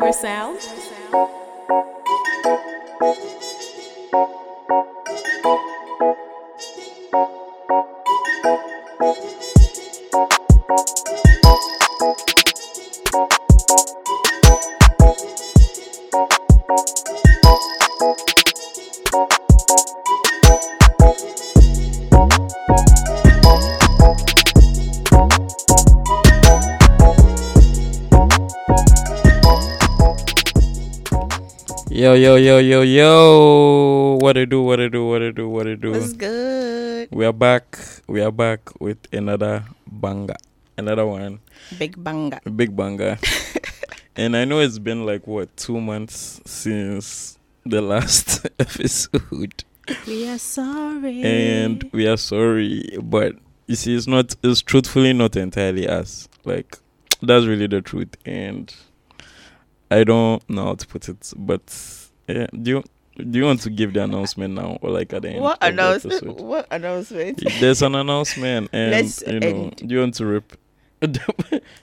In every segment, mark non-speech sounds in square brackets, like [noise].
We're sound. Yo, yo, yo, yo, yo. What to do, what to do, what to do, what to do. What's good? We are back. We are back with another banger. Another one. Big banger. A big banger. [laughs] and I know it's been like, what, two months since the last [laughs] episode. We are sorry. And we are sorry. But you see, it's not, it's truthfully not entirely us. Like, that's really the truth. And I don't know how to put it. But yeah, do you. Do you want to give the announcement now, or like at the end? what of announcement? What announcement? There's an announcement, [laughs] and Let's you know, end. do you want to rip? [laughs]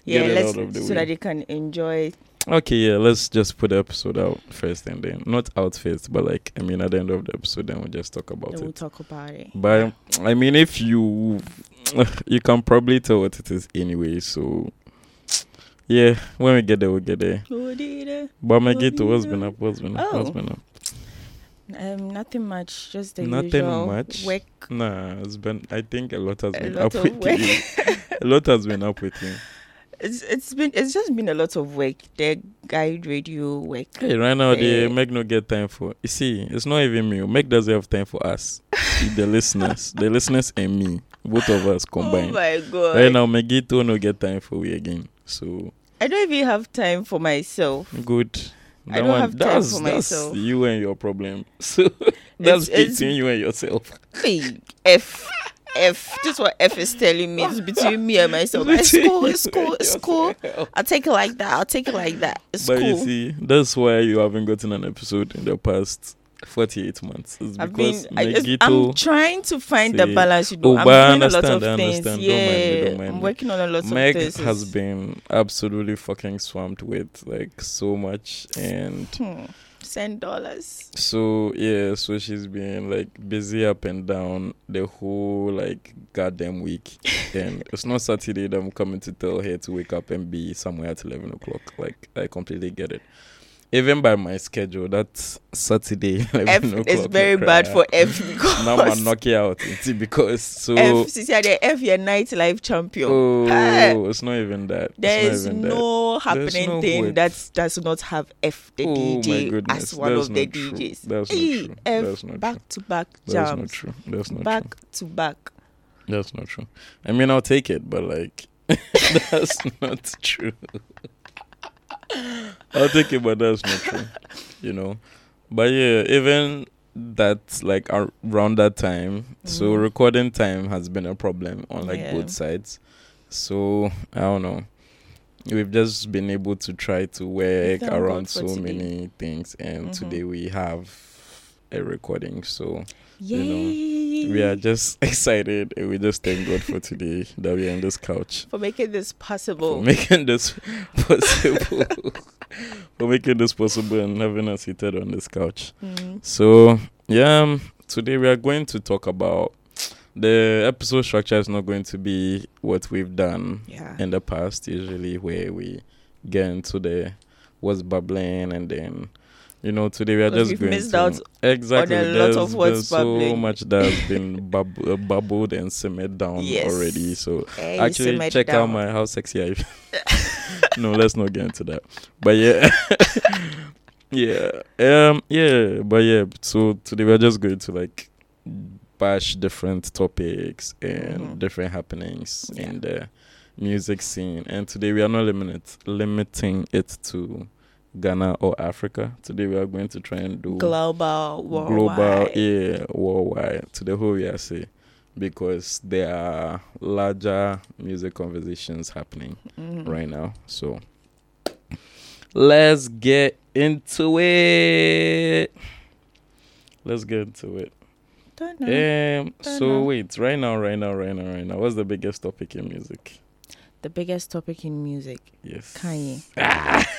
Yeah, let's out of the so way. that they can enjoy. Okay, yeah, let's just put the episode out first, and then not out first, but like I mean, at the end of the episode, then we'll just talk about Then we'll it. talk about it. But I mean, if you [laughs] you can probably tell what it is anyway, so yeah, when we get there, we'll get there. Who did it? But my What get to what's been up, what's been up, what's Oh. been up. Um, nothing much. Just the Nothing usual much. work. Nah, it's been. I think a lot has A been lot up with work. you. A lot has been up with you. [laughs] It's it's been it's just been a lot of work. The guide radio work. Hey, right now the Eh. Meg no get time for. You see, it's not even me. Meg doesn't have time for us, the [laughs] listeners, the listeners and me, both of us combined. Oh combined. my god! right now, Megito no get time for we again. So I don't even have time for myself. good. I don't have time that's, for that's myself. you and your problem. [laughs] So that's it's- between you and yourself. F. F. Is what F is telling me. It's between me and myself. It's [laughs] cool. It's cool. It's cool. I'll take it like that. I'll take it like that. It's But you see, that's why you haven't gotten an episode in the past forty-eight months. It's I've been. I just, I'm trying to find the balance. You know, Oh, I'm doing a lot of things. understand. Don't mind me, Yeah, mind I'm working on a lot Meg of things. has been absolutely fucking swamped with like so much and Hmm. Send dollars. so yeah so she's been like busy up and down the whole like goddamn week and [laughs] it's not saturday that i'm coming to tell her to wake up and be somewhere at 11 o'clock like i completely get it even by my schedule that's saturday [laughs] 11 F is very bad for F because now i'm knocking out see, because so F. The F, your nightlife champion. oh Ah. it's not even that There not even that. no happening no thing that does not have F the Oh DJ as one that's of the true. DJs. That's not true. F That's not back to back That's not jams. true. That's not Back true. to back. That's not true. I mean, I'll take it, but like, [laughs] that's not true. [laughs] I'll take it, but that's not true. You know, but yeah, even that like ar- around that time, so Mhm. recording time has been a problem on like Yeah. both sides. So I don't know. We've just been able to try to work around so today. many things, and Mhm. today we have a recording. So Yay. You we are just [laughs] excited and we just thank God for today that we are on this couch for making this possible. for making this [laughs] possible [laughs] for making this possible and having us seated on this couch. Mm. So yeah, um, today we are going to talk about the episode structure is not going to be what we've done Yeah. in the past, usually where we get into the what's bubbling and then you know today we are just we've going missed to out exactly. on a lot there's of [laughs] been what's so much that has been bub- uh, bubbled and simmered down Yes. already. So Hey, actually check out my how sexy I [laughs] [laughs] no let's not get into that. But yeah. Yeah. Um yeah but yeah so today we're just going to like bash different topics and Mhm. different happenings Yeah. in the music scene. And today we are not limit limiting it to Ghana or Africa. Today we are going to try and do global, global, worldwide. yeah, worldwide to the whole USA because there are larger music conversations happening Mhm. right now. So let's get into it. Let's get into it. Dunno. Um. So Dunno. wait, right now, right now, right now, right now. What's the biggest topic in music? The biggest topic in music, Yes. Kanye. [laughs]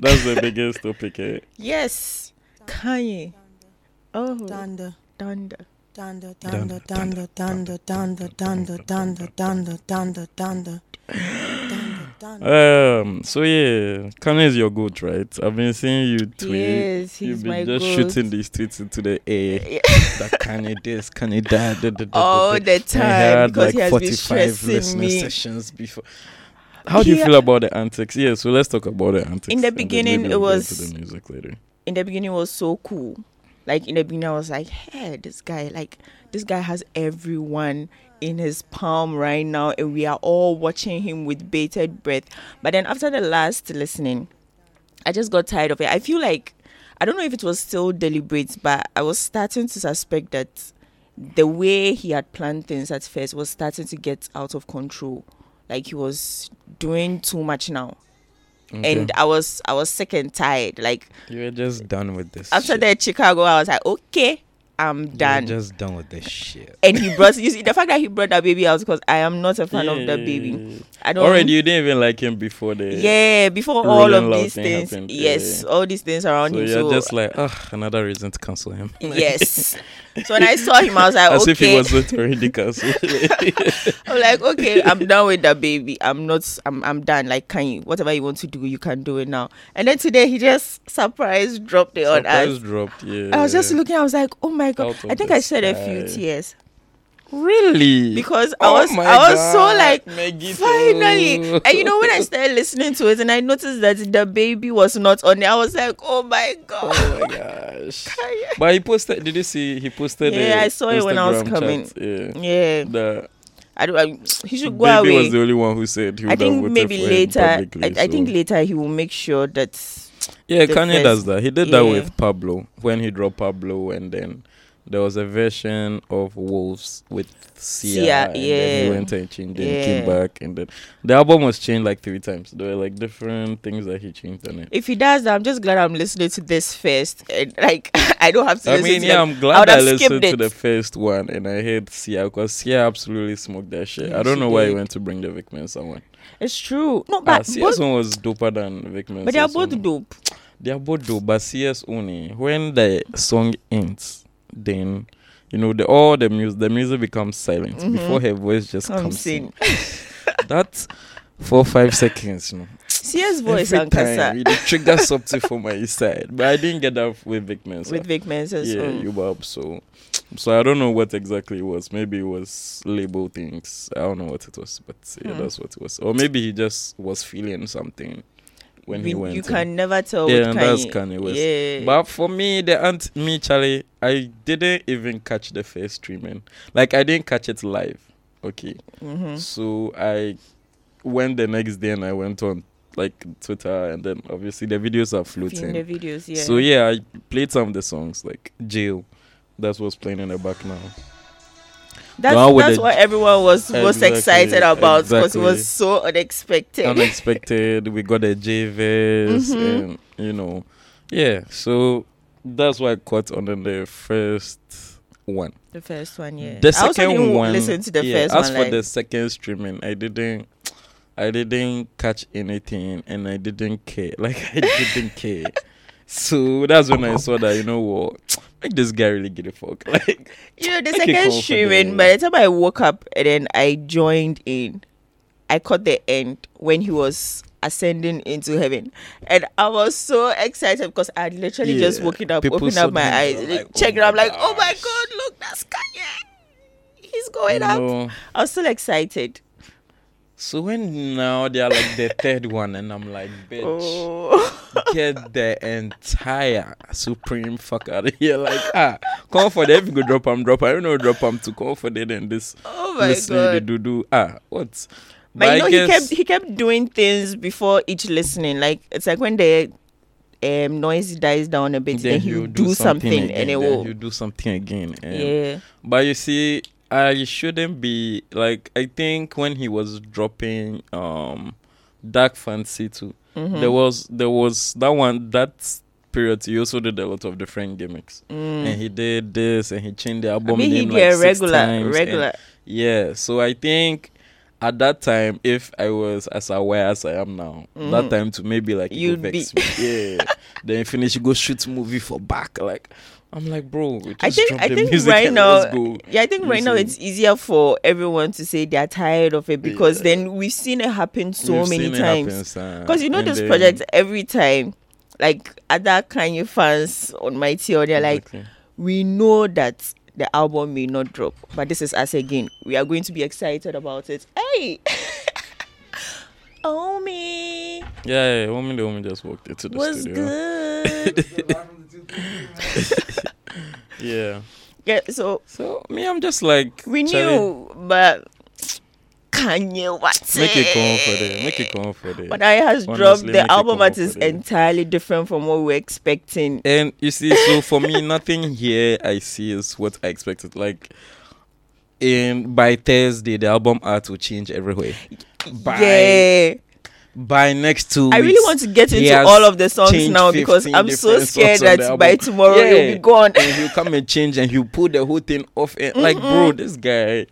That's the biggest topic. Eh? Yes, Kanye. Oh, Thunder, thunder. thunder, Thunder, thunder, thunder, thunder, thunder, thunder, thunder, thunder, thunder, thunder, thunder. Um. So yeah, Kanye is your goat, right? I've been seeing you tweet. Yes, he's You've been my just goat. shooting these tweets into the air. Yeah. that Kanye this, Kanye that. da, da, da, da, All da. the And he time had because like he has been 45 stressing listening me. sessions before. How do you feel about the antics? Yeah, so let's talk about the antics. In the beginning, it was- into the music later. in the beginning it was so cool. Like in the beginning, I was like, "Hey, this guy, like this guy has everyone in his palm right now, and we are all watching him with bated breath." But then after the last listening, I just got tired of it. I feel like I don't know if it was still deliberate, but I was starting to suspect that the way he had planned things at first was starting to get out of control. Like he was doing too much now, Okay. and I was I was sick and tired. Like You're just done with this. after shit. that Chicago, I was like, okay, I'm You're done. just done with this shit. and he brought you see the fact that he brought that baby out because I am not a fan of the baby. I don't Already, you didn't even like him before the. Yeah, before all of these thing things, happened, yes, yeah. all these things around So him. you're So just like, ugh, another reason to cancel him. yes. [laughs] so when I saw him, I was like, As okay. if he was not already cancelled. I'm like, okay, I'm done with the baby. I'm not. I'm. I'm done. Like, can you? Whatever you want to do, you can do it now. And then today, he just surprise dropped it on us. Surprise dropped, yeah. I was just looking. I was like, oh my god. I think I shed a few tears Really? because Oh I was. Oh I was so like, Megito. Finally, and you know when I started listening to it, and I noticed that the baby was not on it, I was like, "Oh my god!" Oh my [laughs] gosh. But he posted. Did you see? He posted. It Yeah, I saw it when I was coming. chat, Yeah. Yeah, The I do. I, he should go away. baby was the only one who said he would I think maybe later. I, I think later he will make sure that. Yeah, Kanye first- does that. He did that yeah. with Pablo when he dropped Pablo, and then there was a version of Wolves with Sia. Sia, and then yeah. he went and changed it, and came back, and then the album was changed like three times. There were like different things that he changed on it. If he does that, I'm just glad I'm listening to this first, and like [laughs] I don't have to. I listen mean, to yeah, them. I'm I glad I, have listened to the first one and I heard Sia because Sia absolutely smoked that shit. Yeah, I don't know why he went to bring the Vic Mensa one. It's true. No, But but Sia's both, one was doper than Vic but they are both one. dope. They are both dope, but Sia's only when the song ends, then you know the all the music the music becomes silent Mhm. before her voice just Come comes in. That's for five seconds, you know. Sia's voice Every and time it triggers something for my side, but I didn't get that with Vic Mensa. with Vic Mensa's. yeah, um, Yubab. So, so I don't know what exactly it was. Maybe it was label things. I don't know what it was, but yeah, Hmm. that's what it was. Or maybe he just was feeling something when he went. You in. can never tell. Yeah, that's Kanye West. Yeah. But for me, the aunt me Charlie, I didn't even catch the first streaming. Like I didn't catch it live. Okay, hmm so I went the next day and I went on like Twitter, and then obviously the videos are floating. the videos, yeah. So yeah, I played some of the songs like Jail. That's what's playing in the back now. That's that's what everyone was most Exactly, excited about because it was so unexpected. Unexpected. we got a J verse Mhm. and you know, yeah. So that's why I caught on the first one. the first one, yeah. The I also second didn't one. listen to the yeah, first as one. for like, the second streaming, I didn't. I didn't catch anything, and I didn't care. [laughs] Like I didn't care. So that's when I saw that you know what, make this guy really get a fuck. [laughs] Like you know, the second streaming. By the time I woke up and then I joined in, I caught the end when he was ascending into heaven, and I was so excited because I literally just Yeah, woken up, people opened up my eyes, like, oh checked it. Oh I'm like, oh my god, look, that's Kanye. He's going you up. I was still excited. So when now they are like the third one, and I'm like, bitch, Oh. get the entire supreme fuck out of here. Like, ah, come for them. If you go drop them, drop. I don't know, drop them to come for them and this. Oh my listening, god. do do. Ah, what? But, you know, I he kept he kept doing things before each listening. Like it's like when the um noise dies down a bit, then, he will he'll do something, again, and it then will he'll do something again. and- yeah. But you see, I shouldn't be like. I think when he was dropping um, Dark Fantasy too, Mhm. there was there was that one that period. He also did a lot of different gimmicks, Mm. and he did this, and he changed the I album mean, he name did like regular, times, regular. yeah, so I think at that time, if I was as aware as I am now, that time to maybe like Mm-hmm. You'd me. [laughs] yeah. then finish, go shoot movie for back. Like I'm like, bro, just I think I think right now, yeah, I think right now it's easier for everyone to say they're tired of it because Yeah. then we've seen it happen so We've many times. Because you know this then- project every time, like other Kanye fans on my tier, they're like, we know that the album may not drop, but this is us again. We are going to be excited about it. Hey, [laughs] Omi. Yeah, yeah, woman, the woman just walked into the studio. good. [laughs] Yeah. yeah, so So me, I'm just like we Charlie, knew, but Kanye, what's Make it comfortable. Make it comfortable. But I has Honestly, dropped the album art is entirely different from what we were expecting. And you see, so for me, nothing here I see is what I expected. Like, in by Thursday, the album art will change everywhere. By yeah, by next two, I really want to get into all of the songs now because I'm so scared the that by tomorrow Yeah. it'll be gone. and he'll come and change and he'll pull the whole thing off. And like, bro, this guy,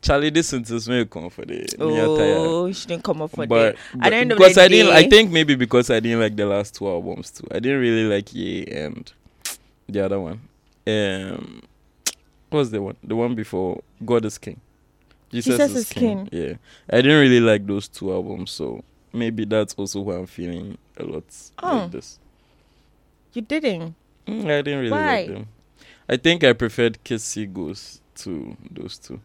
Charlie, this is very comfortable. Me, I'm tired. Oh, she didn't come up for but, that. but the end because the I didn't, I think maybe because I didn't like the last two albums too. I didn't really like Ye and the other one. Um, what was the one? The one before God is King. Jesus is King. Yeah, I didn't really like those two albums, so maybe that's also why I'm feeling a lot Oh. like this. You didn't. Mm, I didn't really Why? like them. I think I preferred Kids See Ghost to those two.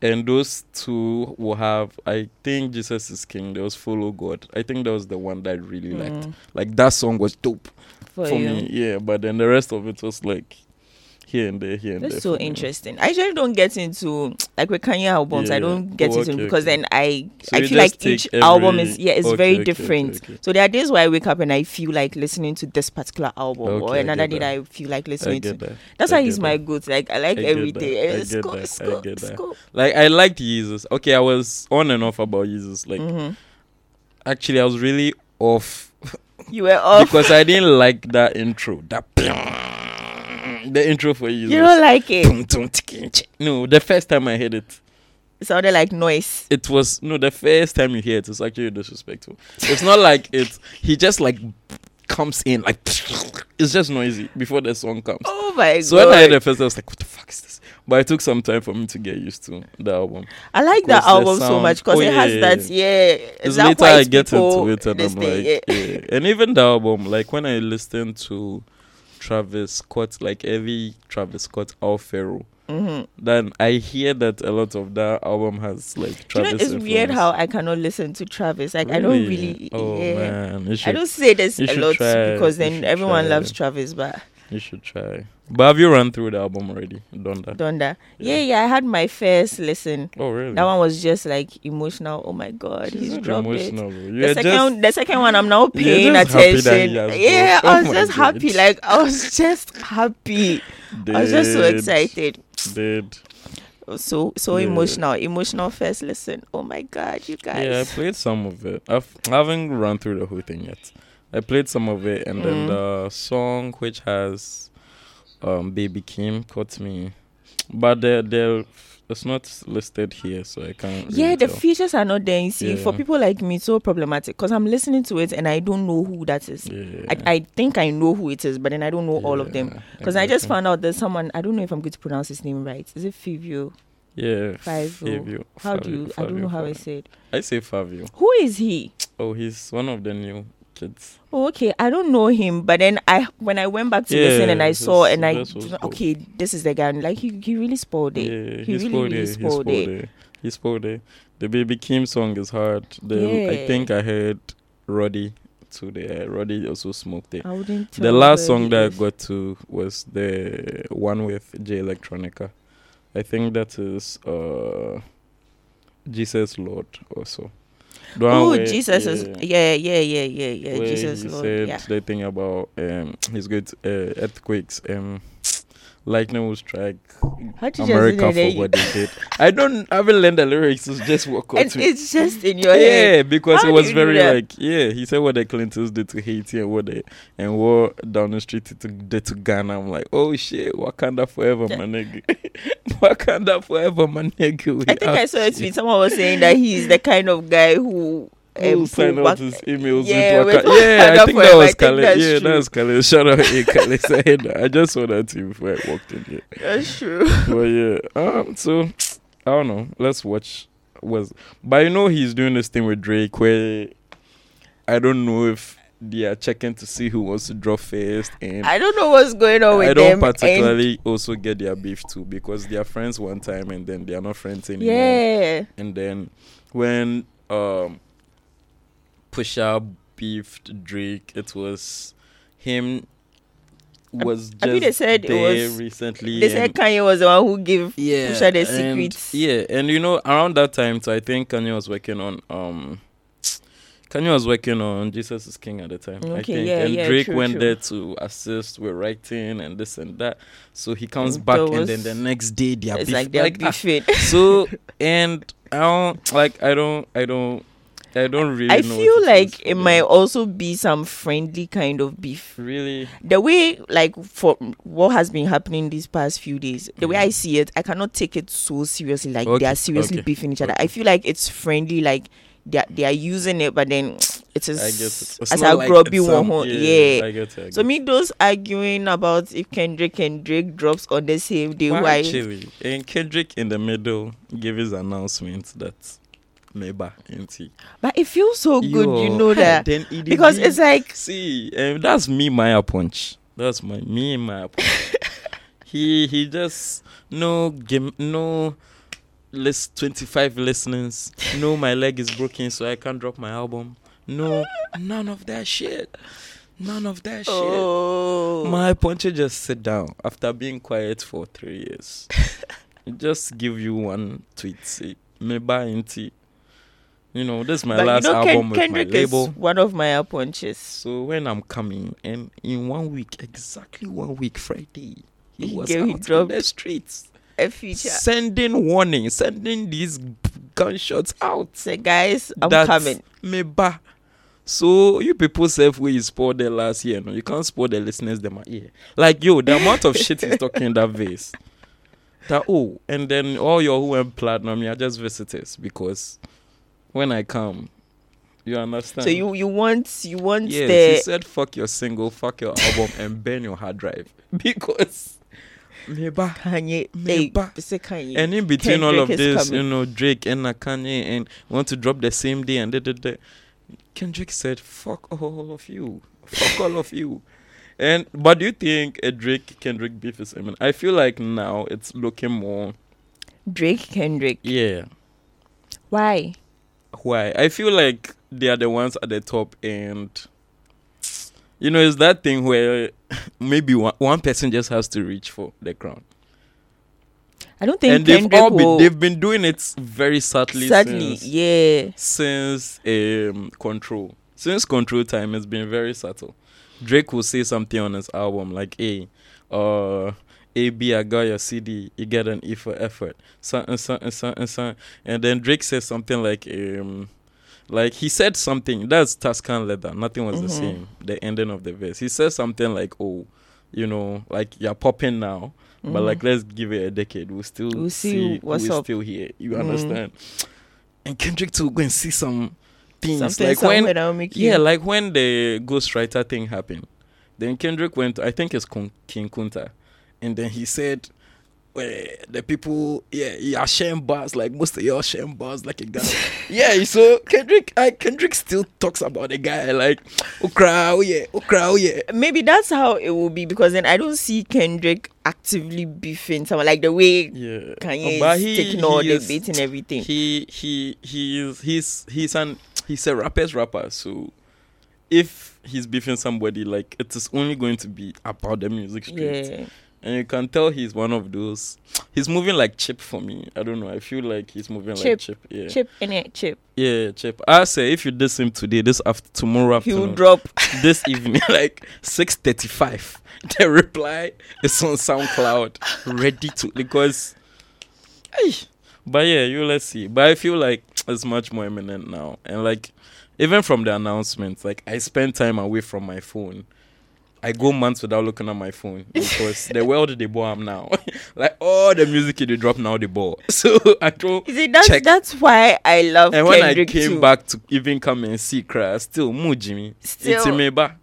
And those two will have I think Jesus is King, there was Follow God. I think that was the one that I really liked. Mm, Like that song was dope for, for, me. Yeah, but then the rest of it was like here and there, here and there. That's so interesting. I usually don't get into like with Kanye albums. I don't get Oh, into okay, because okay. then I So I feel like each take album is yeah it's okay, very different. So there are days where I wake up and I feel like listening to this particular album, or another day that. that I feel like listening to. that. That's I why he's get my that. good. Like I like I every that. day. I Eh, get that. I get that. Like I liked Jesus. Okay, I was on and off about Jesus. Like Mhm. actually I was really off You were off. [laughs] because I didn't like that intro. That the intro for you. you don't like it. No, the first time I heard it, It sounded like noise. it was no. The first time you hear it, it's actually disrespectful. It's not like it. He just like comes in like it's just noisy before the song comes. Oh my So god! So when I heard the first, I was like, "What the fuck is this?" But it took some time for me to get used to the album. I like that the album so much because Oh, it yeah, has yeah, that. Yeah, It's that later I get into it and I'm thing, like, yeah. And even the album, like when I listen to Travis Scott, like every Travis Scott, Al Pharaoh, Mhm. then I hear that a lot of that album has like Do you Travis. know, it's weird how I cannot listen to Travis. Like I don't really. Oh yeah. man, should, I don't say this a lot try, because then everyone try. loves Travis, but you should try. But have you run through the album already? Done that? Donda. Yeah. Yeah. yeah, I had my first listen. Oh really? That one was just like emotional. Oh my god, She's he's not dropped it. emotional. bro. The second, the second one, I'm now [laughs] paying just happy that attention. he has Yeah. I Oh was just happy. Like I was just happy. I was just so excited. Dead. So so Yeah. emotional. Emotional first listen. Oh my god, you guys. Yeah, I played some of it. I've, I haven't run through the whole thing yet. I played some of it, and then Mm. the song which has um Baby Keem caught me, but the the it's not listed here, so I can't. Yeah, really the tell. features are not there. You see, for people like me, it's so problematic because I'm listening to it and I don't know who that is. Yeah. I, I think I know who it is, but then I don't know all of them. Yeah, Because I just found out there's someone, I don't know if I'm going to pronounce his name right. Is it Fivio? Yeah, Fivio. How do you, I don't know how I say it. I say Fabio. Who is he? Oh, he's one of the new kids. Oh, okay. I don't know him, but then I when I went back to Yeah, listen and I saw and I verse was dope. okay, this is the guy. Like he, he really spoiled it. Yeah, He he's really, spoiled really it. Spoiled spoiled it. it. He spoiled it. The Baby Keem song is hard. The Yeah. I think I heard Roddy to the Roddy also smoked it. I wouldn't. The last song that I got to was the one with Jay Electronica. I think that is uh Jesus Lord also. Oh, Jesus is yeah, yeah, yeah, yeah, yeah. Jesus Lord. said Yeah. the thing about um he's good uh, earthquakes um Lightning will strike How did you America for what they did. I don't I haven't learned the lyrics. It's just what And it's just in your head. Yeah, because How it was very like yeah. He said what the Clintons did to Haiti and what they and what down the street to, did to Ghana. I'm like, oh shit, Wakanda forever, Yeah. my nigga. [laughs] Wakanda forever, my nigga. I think I saw a tweet. Someone was saying that he's the kind of guy who. Who um, put out his emails Yeah, with with Waka- Yeah, I think that was that's Yeah, true. that's Khaled. Shout out, hey, saying. I just saw that too before I walked in here. That's true. but yeah, um, so I don't know. Let's watch. Was but you know he's doing this thing with Drake where I don't know if they are checking to see who wants to draw first, and I don't know what's going on with I don't particularly also get their beef too because they are friends one time and then they are not friends anymore. yeah. And then when um Pusha beefed Drake, it was him was just I think they said it was- recently. They said Kanye was the one who gave yeah, Pusha the and- secrets. Yeah, and you know, around that time, so I think Kanye was working on um. Kanye was working on Jesus is King at the time. I Okay, think. yeah, and yeah, Drake true, went true. there to assist with writing and this and that. So he comes Mm, back there and then the next day they are It's beef- like they're ah, beefing. so [laughs] and I don't like I don't I don't I don't really I feel like it them. might also be some friendly kind of beef. really The way, like, for what has been happening these past few days, the way Mhm. I see it, I cannot take it so seriously. Like they are seriously okay, beefing each other. okay. I feel like it's friendly. Like they are, they are using it, but then [tsk] it is I guess it's, as a like grubby some- one. yeah, Yeah. I get it. I So get me those arguing about if Kendrick and Drake drops on the same day, Why why? actually? And Kendrick in the middle gave his announcement that Meba NT. But it feels so good, you know that Then it because did- it's like see, um, that's me Maya punch. That's my me Maya punch. [laughs] he he just no game no list twenty five listeners. No, my leg is broken, so I can't drop my album. No, none of that shit. None of that shit. oh, My puncher just sit down after being quiet for three years. [laughs] just give you one tweet, say, me buy tea. You know, this is my but last you know, Ken- album with Kendrick my label. one of my punches. So when I'm coming, and in one week, exactly one week, Friday, he He was gave- he out in the streets, A feature. sending warnings, sending these gunshots out. Say, guys, I'm That's coming. Me ba. So you people self where you spoiled the last year, no, you can't spoil the listeners them here. Like yo, the amount of shit he's talking in that [laughs] vase. That oh, and then all your who went platinum, you're just visitors because when I come, you understand. So you you want you want yes, he the said fuck your single, fuck your album, [laughs] and burn your hard drive because. Kanye. Me Hey, Kanye. And in between all of this, coming. you know, Drake and uh, Kanye and want to drop the same day and da, da, da. Kendrick said, "Fuck all of you, fuck all of you." And but do you think a Drake Kendrick beef is imminent? I feel like now it's looking more. Drake Kendrick. Yeah. Why? Why? I feel like they are the ones at the top, and you know, it's that thing where [laughs] maybe one, one person just has to reach for the crown, I don't think and they've all been they've been doing it very subtly. Sadly, since- yeah. since um control since control time it's been very subtle drake will say something on his album like hey uh ab i got your cd you get an e for effort. Something something something something and then drake says something like um like he said something. That's tuscan leather. Nothing was the Mhm. same. The ending of the verse. He says something like oh you know like you're popping now but Mhm. like let's give it a decade. We'll still We'll see see what's up. still here you Mhm. understand? And kendrick too go and see some things. Something like when make you. yeah like when the ghostwriter thing happened. Then kendrick went i think it's Kun- king kunta and then he said well, the people, yeah, you're sharing bars like most of y'all sharing bars like a guy. [laughs] yeah, so Kendrick, I Kendrick still talks about the guy like, oh crowd, yeah, oh yeah. Maybe that's how it will be because then I don't see Kendrick actively beefing someone like the way Yeah, Kanye oh, But is he- taking all he the bait and everything. he he he is he's he's an he's a rapper's rapper so if he's beefing somebody like it is only going to be about the music street yeah. And you can tell he's one of those. He's moving like Chip for me. I don't know. I feel like he's moving like Chip. Chip. Yeah, Chip in it, chip. yeah, Chip. I say if you diss him today, this after tomorrow afternoon, He will drop. [laughs] this evening, [laughs] like six thirty-five, [laughs] the reply is on SoundCloud, ready to because. Ay, but yeah, you let's see. But I feel like it's much more imminent now, and like even from the announcements, like I spend time away from my phone. I go months without looking at my phone because the world they bore am now. [laughs] like all the music they drop now they bore. [laughs] So I don't You see, that's check. that's why I love And when I came too. back to even come and see Cry, still mu Jimmy. Still- It's me ba.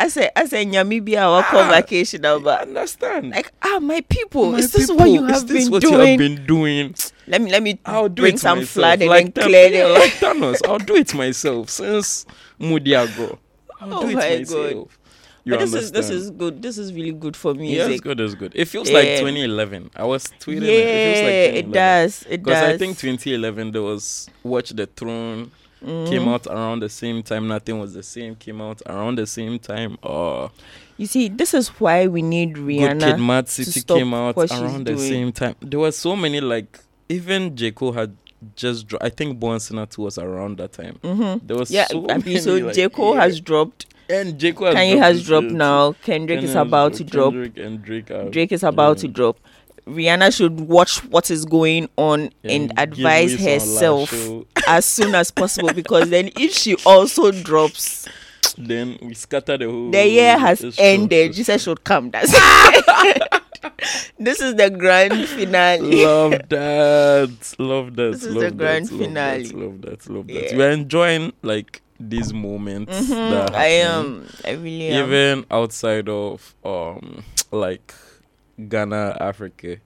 I said, I said, Nyami be our Ah, vacation but understand. like, ah, my people, My is this people, what you is have this been what doing? you have been doing? let me let me I'll do bring it some myself. flood and like then clear yeah, it. like Thanos. I'll do it myself since Mudiago. I'll Oh do it my myself. God. You this is this is good. This is really good for me. yeah, it's good. It's good. It feels like 2011. I was tweeting. Yeah, it. It feels like it does. It Because does. I think 2011 there was Watch the Throne Mhm. came out around the same time. Nothing was the same came out around the same time. Oh. You see, this is why we need Rihanna. Good. Kid, Mad City came out around the doing. same time. There were so many like even J Cole had just. Dro- I think Born Sinner 2 was around that time. Mm-hmm. There was Yeah, so I many. so like, J Cole yeah. has dropped. And J Cole has Kanye dropped has dropped now. Kendrick is about to drop. Kendrick and Drake. Are, Drake is about yeah. to drop. Rihanna should watch what is going on and, advise Wiz on last herself [laughs] as soon as possible because then if she also drops, Then we scatter the whole. the year has ended. Jesus should come. That's [laughs] this is the grand finale. love that love that This is love the grand that, finale. love that love that love that Yeah. we're enjoying like these moments Mhm, that I am. I really am. even outside of um like ghana africa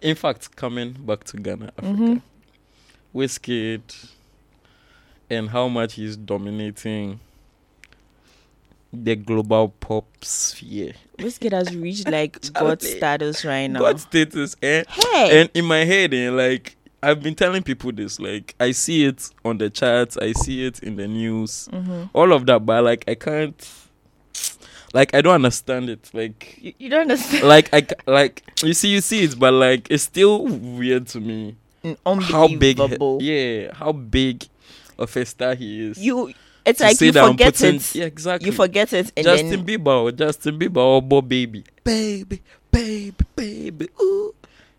in fact coming back to ghana africa Mhm. Wizkid and how much he's dominating the global pop sphere Wizkid has reached [laughs] like God status right now. god status eh? hey, And in my head, eh, like I've been telling people this, like I see it on the charts, I see it in the news, Mhm. all of that, but like I can't, like I don't understand it. Like, you, you don't understand. like I ca- like you see, you see it, but like it's still weird to me how big, yeah, how big of a star he is. You, it's like you forget putting- it. Yeah, exactly. You forget it, and Justin then Bieber, or Justin Bieber, or Bo Baby, baby, baby, baby, ooh.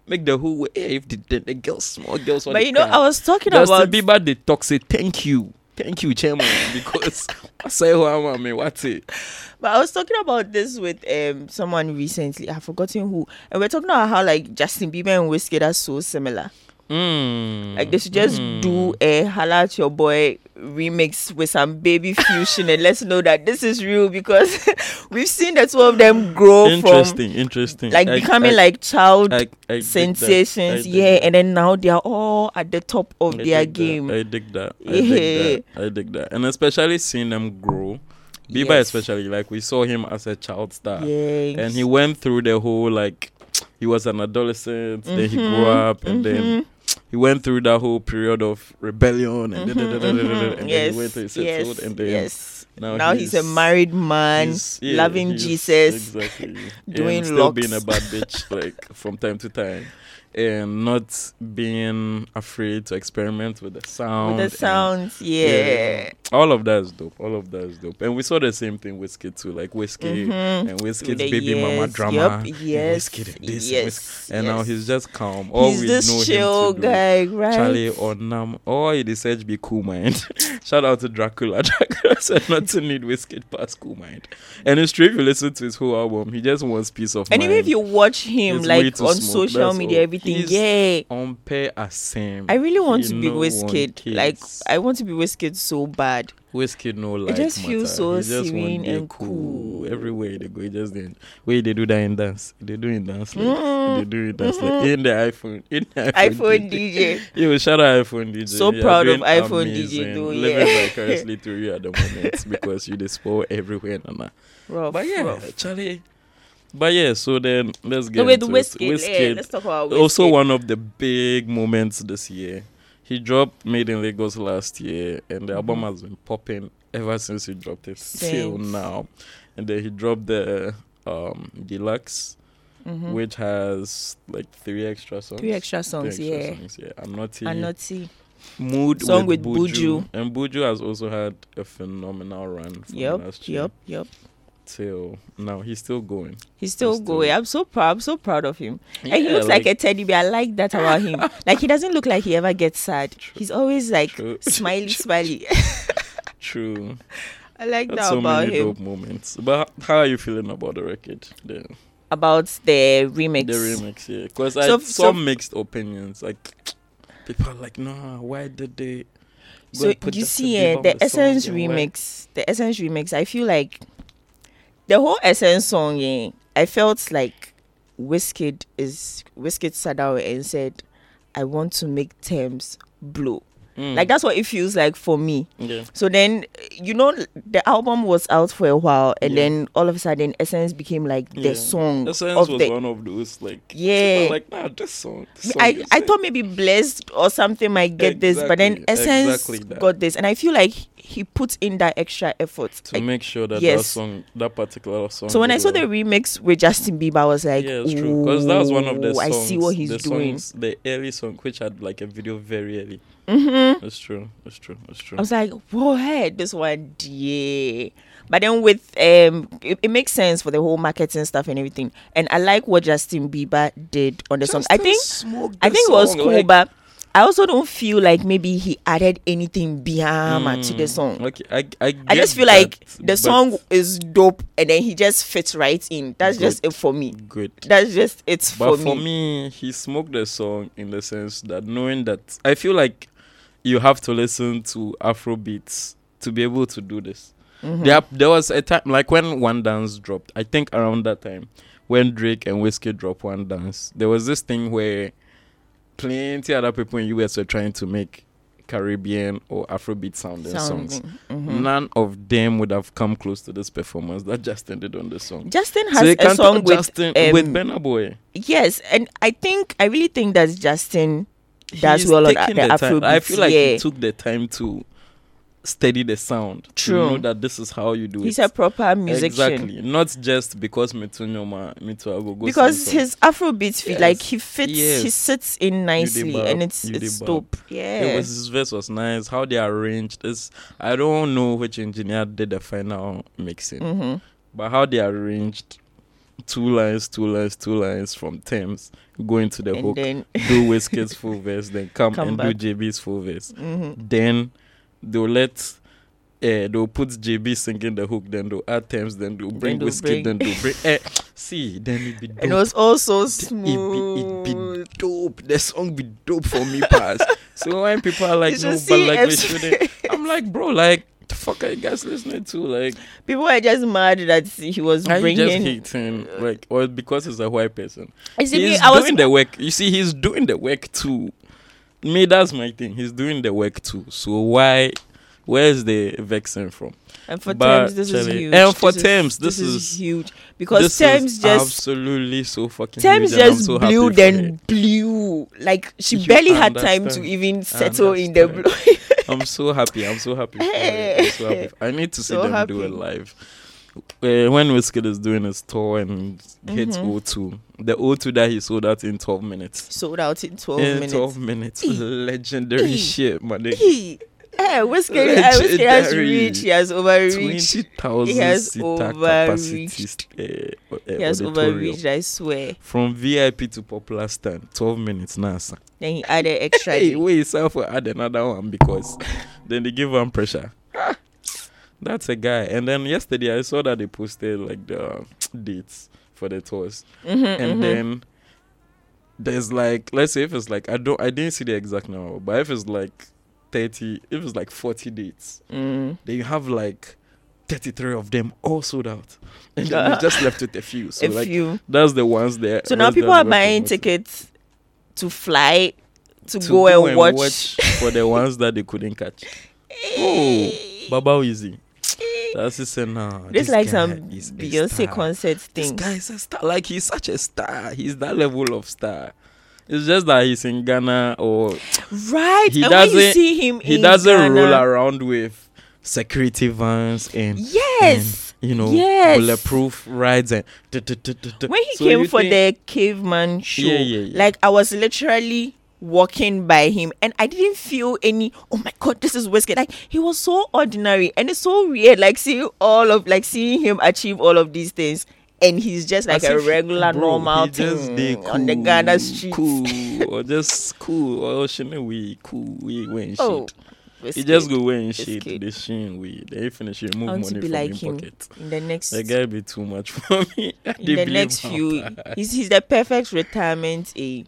Make the whole way. Hey, if the, the, the girls, small girls, But you know, I was talking Justin about Bieber, they talk say thank you, thank you, chairman, [laughs] because I say who am I, man, what's it? But I was talking about this with um someone recently. I've forgotten who, and we're talking about how like Justin Bieber and Wizkid are so similar. Mm. Like they should just mm. do a "Holla at Your Boy" remix with some baby fusion and let's know that this is real because [laughs] we've seen the two of them grow from Interesting, interesting. like I- becoming I- like child I, I dig that. I sensations. Yeah, and then now they are all at the top of their dig that. game. I dig that. I Yeah. dig that. I dig that. And especially seeing them grow. Bieber Yes. especially, like we saw him as a child star. Yes. And he went through the whole like he was an adolescent, then he grew Mhm, up and then mhm. He went through that whole period of rebellion and, Mhm, da-da-da-da-da-da, mhm. and yes, then he went to settled yes, and then yes. now, Now, he's, a married man, he's- yeah, loving he's- Jesus. exactly doing and still being a bad bitch like from time to time [laughs] and not being afraid to experiment with the sound with the and- sounds. Yeah. all of that is dope all of that is dope and we saw the same thing with Skid too like whiskey Mhm. and the baby mama drama and yes. And this and yes. And now he's just calm all he's we this know chill him to do guy, right? Charlie or Nam. Oh, he decided to be cool mind. [laughs] Shout out to Dracula. [laughs] Dracula said not to need whiskey past cool mind. And it's true if you listen to his whole album, he just wants peace of and mind. even if you watch him It's like on smooth, social that's media, all. everything, Yeah. on pair as same. I really want He to be no Wizkid. Like. I want to be Wizkid so bad. Whiskey no like just matter. feels so serene and cool. Everywhere they go, just did. Where they do that in dance, they do in dance like Mm. they do in dance like in the iPhone, in the iPhone, iPhone DJ. [laughs] Yo, shout out iPhone DJ. So You're proud of iPhone DJ amazing. though, Living yeah. vicariously [laughs] through you at the moment because you display everywhere, Nana. Rough, But yeah, rough. Charlie. But yeah, so then let's get with into Wizkid, it. yeah, let's talk about also one of the big moments this year. He dropped Made in Lagos last year, and the album Mhm. has been popping ever since he dropped it till now. And then he dropped the um deluxe which has like three extra songs. Mm-hmm. Three extra Three songs, extra yeah. songs, yeah. I'm not And not. Mood Song with, with Buju. and Buju has also had a phenomenal run Yep, last year yep, yep. Till now. He's still going. He's still He's still- going. I'm so proud. I'm so proud of him. and he looks like, a teddy bear. I like that about him. [laughs] like he doesn't look like he ever gets sad. He's always like True. smiley, [laughs] smiley. true. [laughs] I like That's that so about many him. dope moments. But how are you feeling about the record? The, About the remix. the remix, yeah. Because So- I so- saw mixed opinions. Like people are like, nah, why did they? So you see, eh, on the Essence why- remix, the Essence remix. I feel like the whole Essence song. Eh, I felt like Wizkid is Wizkid sat down and said, "I want to make Tems blow." Mm, Like that's what it feels like for me. yeah. So then, you know, the album was out for a while, and Yeah. then all of a sudden, Essence became like the Yeah. song Essence of was the. one of those like Yeah. like nah this song, this song I, I it." thought maybe Blessed or something might get this, but then Essence exactly got this, and I feel like he put in that extra effort. to Like, make sure that that yes. song that particular song so when I did saw the remix with Justin Bieber, I was like, yeah, it's true. Because that was one of the songs. I see what he's the doing. Songs, the early song, which had like a video very early. Mm-hmm. It's true. It's true. It's true. I was like, whoa, hey, this one, yeah. But then with um, it, it makes sense for the whole marketing stuff and everything. And I like what Justin Bieber did on the song. I think I the think it was song, cool, like- but I also don't feel like maybe he added anything beyond to the Mm, song. Okay, I I, I just get feel like the song is dope, and then he just fits right in. That's just it for me. good. That's just it But for, for me. me, he smoked the song in the sense that knowing that I feel like you have to listen to Afro beats to be able to do this. Mhm. There, there was a time like when One Dance dropped. I think around that time when Drake and Whiskey dropped One Dance, there was this thing where plenty other people in US were trying to make Caribbean or Afrobeat sounding songs. Sounding. Mhm. None of them would have come close to this performance that Justin did on the song. Justin so has a can song with Justin um, with Burna Boy. yes, and I think I really think that Justin He's well on taking the the time. I feel like yeah. he took the time to steady the sound. True. To know that this is how you do He's it. He's a proper musician. Exactly. Not just because Mitunyoma, Mitu Agogo Because his Afrobeat fit, Yes. like he fits, he sits in nicely, and it's you it's dope. Yeah, It was his verse was nice. How they arranged this, I don't know which engineer did the final mixing, hmm but how they arranged two lines, two lines, two lines from Tems, go into the and hook, then do Wizkid's full [laughs] verse, then come, Come and back. do JB's full verse. hmm Then they'll let. Uh, they'll put JB singing the hook, then they'll add Tems, then they'll bring they'll Whiskey, bring- then they'll bring. Eh, [laughs] see, then it be dope. and it was also It smooth. be, it be dope. The song be dope for me, pass. [laughs] so when people are like, no, but like we shouldn't. I'm like, bro, like, the fuck are you guys listening to? Like, People are just mad that he was are you just bringing. hating? Like, or because he's a white person? You see, me, He's I was doing the work. You see, he's doing the work too. Me, that's my thing. He's doing the work too. So why? Where's the vexing from? and for but Tems, this is huge. and for This is- Tems, this is, is- huge because this Tems is just absolutely so fucking. Tems huge, just so blew then blew. Like she You barely had time to even settle in the understand. blow. I'm so happy. I'm so happy. I'm so [laughs] happy. I need to see So them do it live. Uh, when Wizkid is doing his tour and hits Mhm. O2, the O2 that he sold out in 12 minutes. Sold out in twelve in minutes. 12 minutes. Eh. Legendary Eh. shit, man. He, eh, Whiskey, eh, Whiskey has Legendary. reached. He has overreached. 20,000 He has seater capacity. overreached. Uh, uh, He has overreached. I swear. From VIP to popular stand, 12 minutes now, sir. Then he added [laughs] extra. Hey, wait, yourself for add another one because [laughs] then they give one pressure. [laughs] That's a guy. And then yesterday I saw that they posted like the [tsk] dates for the tours. Mhm, And mhm. then there's like let's say if it's like I don't I didn't see the exact number, but if it's like thirty if it's like forty dates, Mm. then you have like 33 of them all sold out. [laughs] And then you [laughs] just left with a few. So a like few. that's the ones there. So now people are buying tickets to fly to, to go, and, watch. for the ones that they couldn't catch. [laughs] Oh, Baba Easy. That's just saying, nah. This like some guy Beyonce concert This thing. guy is a star. Like he's such a star. He's that level of star. It's just that he's in Ghana or Right. He and when you doesn't- see him he doesn't Ghana, roll around with security vans and Yes. and you know, Yes. bulletproof rides and. duh, duh, duh. when he So came for think- the caveman show, Yeah, yeah, yeah. like I was literally walking by him and I didn't feel any oh my god this is whiskey like he was so ordinary and it's so weird like seeing all of like seeing him achieve all of these things and he's just like As a regular bro, normal thing dey on the cool, Ghana street Cool, or just cool, or shouldn't we cool? We win oh shit. He just go wearing Wizkid. shit. They sheen weed. Then he finish, he remove I money be from like his him pocket. in the next That guy be too much [laughs] for me. In the next few he's he's the perfect retirement age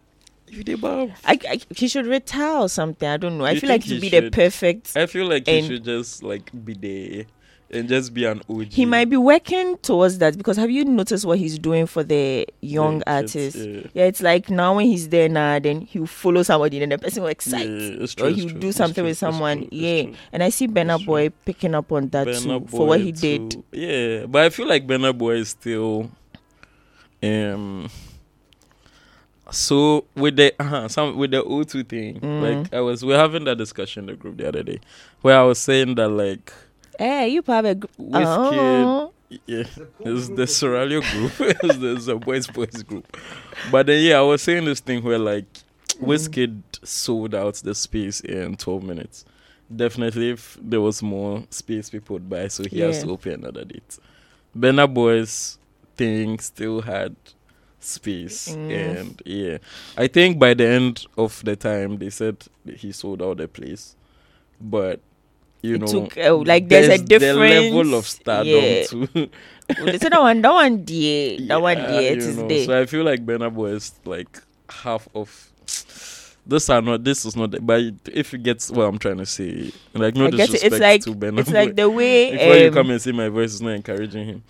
You dey bow. I, I he should retire or something I don't know I You feel like to he be the perfect I feel like he should just like be there and just be an OG. He might be working towards that because have you noticed what he's doing for the young it's- artists? yeah. Yeah, it's like now when he's there now, then he'll follow somebody, and the person will excite, Yeah, it's or true, it's he'll true, do it's something true, with it's someone. it's yeah, and I see Burna Boy picking up on that too for what Boy he did. Yeah, but I feel like Burna Boy is still um so with the uh, some with the O2 thing, Mm. like I was we are having that discussion in the group the other day where I was saying that like Hey, you probably gr- oh, yeah, it's the Soralio group, [laughs] it's the, it's the boys boys group. But then yeah, I was saying this thing where like Wizkid sold out the space in 12 minutes. Definitely, if there was more space, people would buy, so he has to open another date. Burna Boys thing still had space, Mm. and yeah, I think by the end of the time they said he sold out the place, but you It know, took, uh, like, there's a the level of stardom yeah. too. Well, so that one, that one, dear, that [laughs] one, Yeah, dear, it you know, there. So I feel like Burna Boy is like half of. This are not. This is not. the- But if you get what I'm trying to say, like no I disrespect It's like to Burna it's like the way. [laughs] Before you um, come and see my voice is not encouraging him.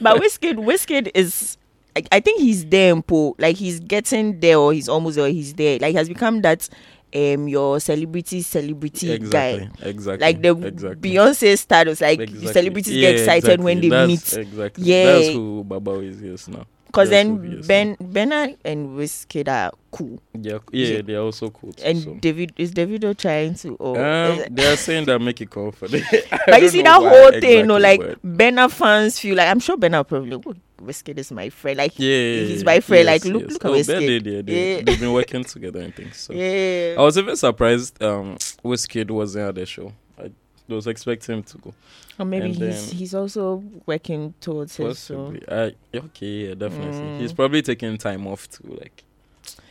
but [laughs] Wizkid, Wizkid is. I, I think he's there, Mpo. Like he's getting there, or he's almost there. He's there. Like he has become that, um, your celebrity celebrity exactly. guy. Exactly. Like the exactly. Beyonce status. Like Exactly. celebrities Yeah, get excited when they exactly. meet. Exactly. Yeah. That's who Baba is yes now. Because that's then Ben Burna and Wizkid are cool. Yeah, yeah, Yeah. they're also cool. Too, And so. David is Davido trying to oh Um, they are saying that make it comfortable. [laughs] But you see that whole thing, no, like Burna fans feel like I'm sure Burna probably oh, Wizkid is my friend. Like yeah, he's my friend, like, look- yes. look at oh, Wizkid. They, they, they, Yeah. They've been working together and things. So yeah. I was even surprised. Um, Wizkid wasn't at the show. I was expecting him to go. Or maybe And he's then- he's also working towards Possibly. I okay, yeah, definitely. Mm. He's probably taking time off to like.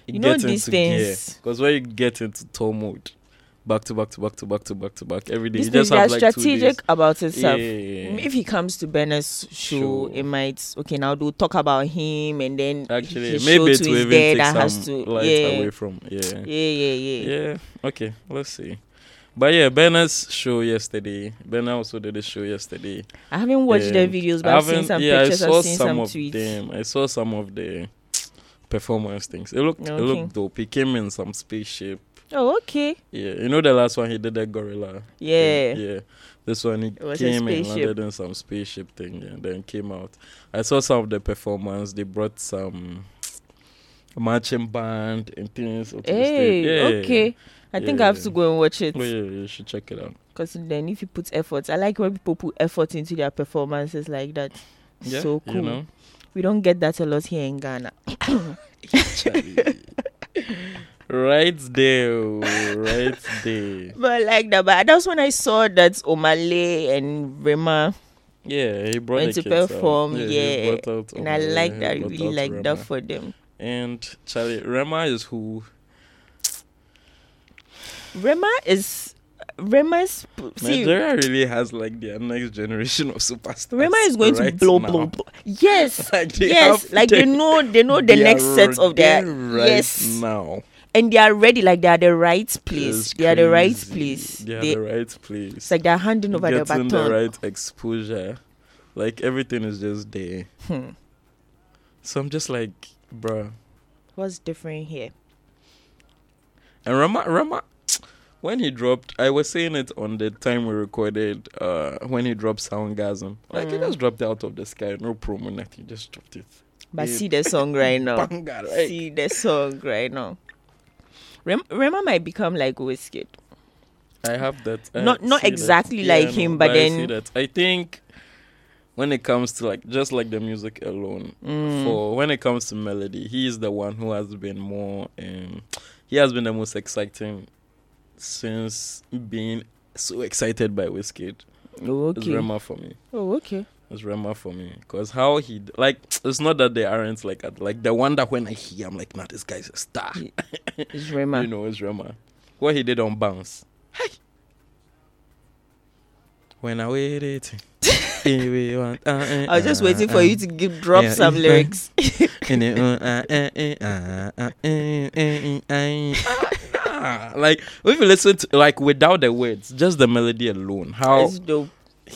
You know get these into gear. things- Because when you get into tour mode, back to back to back to back to back to back every day, these you just have like strategic about Yeah, itself. yeah, yeah. If he comes to Burna's show, Sure. it might okay now they'll talk about him and then Actually, his maybe it too will even take some to light yeah. away from yeah. yeah yeah yeah Yeah. Okay. Let's see. But yeah, Burna's show yesterday. Burna also did a show yesterday. I haven't watched the Um, videos, but I've seen some yeah, pictures. I saw I've seen some, some of tweets. them. I saw some of the performance things. It looked it looked dope. He came in some spaceship. Oh, okay. Yeah, you know the last one he did the gorilla. thing? Yeah. yeah. This one he It was a came in spaceship. landed in some spaceship thing and then came out. I saw some of the performance. They brought some marching band and things. onto the stage. Hey, Yeah. okay. I think I have to go and watch it. Oh yeah, you should check it out. Because then if you put effort, I like when people put effort into their performances like that. Yeah, so cool. You know, We don't get that a lot here in Ghana. [laughs] [laughs] right there, right [laughs] there. But like that. But that's when I saw that Omah Lay and Rema, Yeah, he brought Went to out. perform, he yeah. out and I like that. I really like Rema. that for them. And Charlie Rema is who? Rema is Rema's see. Nigeria really has like their next generation of superstars. Rema is going right to blow, now. blow, blow. Yes, [laughs] Like yes. Like the- they know, they know the next set of their right yes, now. And they are ready. Like they are the right place. They are the right place. They are They- the right place. It's like they're handing over the Getting baton. the right exposure. Like everything is just there. Hmm. So I'm just like, bruh. What's different here? And Rema, Rema, when he dropped, I was saying it on the time we recorded. Uh, when he dropped Soundgasm, like he Mm. just dropped it out of the sky, no promo, nothing, just dropped it. But Yeah. [laughs] see the song right now. Banger, right? See the song right now. Rem- Rema might become like Wizkid. I have that. I Not- not see that. exactly like I him, but I then- see that. I think when it comes to like just like the music alone, Mm. for when it comes to melody, he is the one who has been more. Um, he has been the most exciting since being so excited by Wizkid. Oh, It's. Rema for me. Oh, okay. It's Rema for me. Because how he, like, it's not that they aren't like, that. like, the wonder when I hear, I'm like, nah, this guy's a star. It's Rema. you know, it's Rema. What he did on Bounce. Hey! When I waited. I was just waiting for you to give, drop some lyrics. like if you listen to like without the words, just the melody alone. How it's dope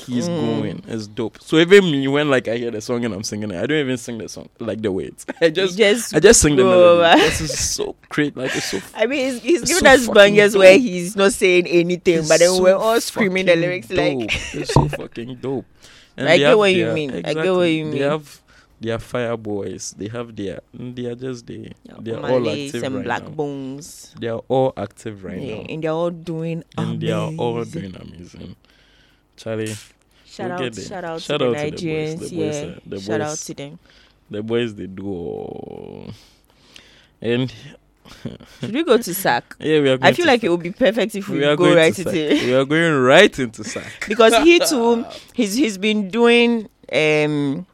he's Mm. going is dope. So even me, when like I hear the song and I'm singing it, I don't even sing the song like the words. [laughs] I just just I just sing the melody. This is so great. Like it's so [laughs] I mean, he's, he's giving so us bangers dope. where he's not saying anything, It's but then so we're all screaming the lyrics dope. like. it's so fucking dope. [laughs] I get have what you mean. I get what you mean. They have they are fire boys. They have their. They are just they. They are all active and right black now. bones. They are all active right yeah, now, and they're all doing and they are all doing amazing. Charlie, Shout out, shout out Shout to out the the boys. Nigerians. The boys yeah, are- the shout out to them. the boys they do. And Should we go to Sark? [laughs] yeah, we are. Going I feel like Sark. it would be perfect if we, we go right into Sark. We are going right into Sark. [laughs] because he [laughs] too he's he's been doing um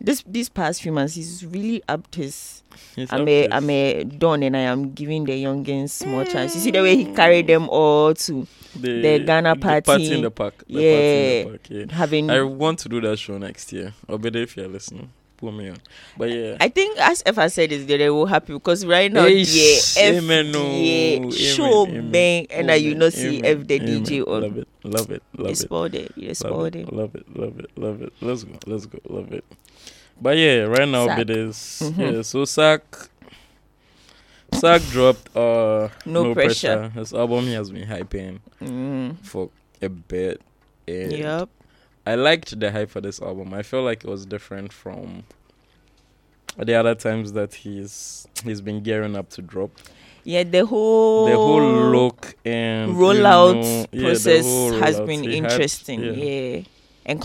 this these past few months he's really upped his I'm a. I'm a don and I am giving the youngins more chance. You see the way he carried them all to the Ghana the party. party in the park. The Yeah. party in the park. Yeah. having I want to do that show next year. I'll be there if you're listening. Put me on. But yeah. I think as Efa said is they were happy because right now Hey, yeah, F amen, no. yeah, show bang and now you know see F the DJ on Love it. Love it. Love it. spoiled it. You Love spoiled it, it. love it, love it, love it. Let's go, let's go, love it. But yeah, right now Sark. it is Mhm. yeah. So Sark, Sark dropped uh No Pressure. His album he has been hyping Mm. for a bit. And Yep. I liked the hype for this album. I feel like it was different from the other times that he's he's been gearing up to drop. Yeah, the whole The whole look and you rollout know, yeah, the process has rollout. been He had- interesting. yeah. yeah. And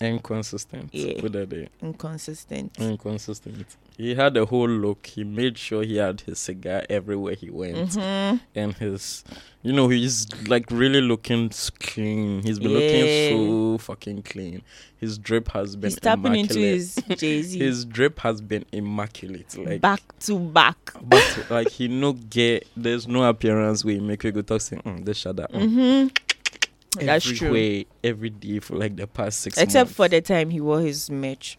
Inconsistent. Yeah. With that day. Inconsistent. inconsistent. He had a whole look. He made sure he had his cigar everywhere he went, hmm and his, you know, he's like really looking clean. He's been Yeah. looking so fucking clean. His drip has been He's tapping into immaculate. his Jay Z His drip has been immaculate. Like back to back. but like he no get. There's no appearance where he make you go talk saying, mm, this shut up. hmm That's every true. way, every day for like the past six. Except months. for the time he wore his merch.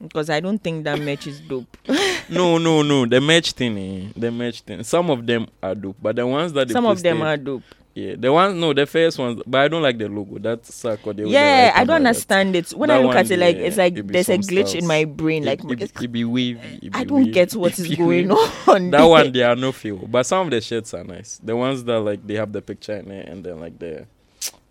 Because I don't think that merch is dope. [laughs] no, no, no. The match thing, eh, the match thing. Some of them are dope, but the ones that they Some of them are dope. Yeah. The ones, no, the first ones, but I don't like the logo. That's suck or they would Yeah, I don't understand it. When That I look one, at it, like yeah, it's like there's a glitch in my brain. Like it, it, it be wavy. it I don't wavy, get what [laughs] is going on. That one there [laughs] are no feel, but some of the shirts are nice. The ones that like they have the picture in it and then like the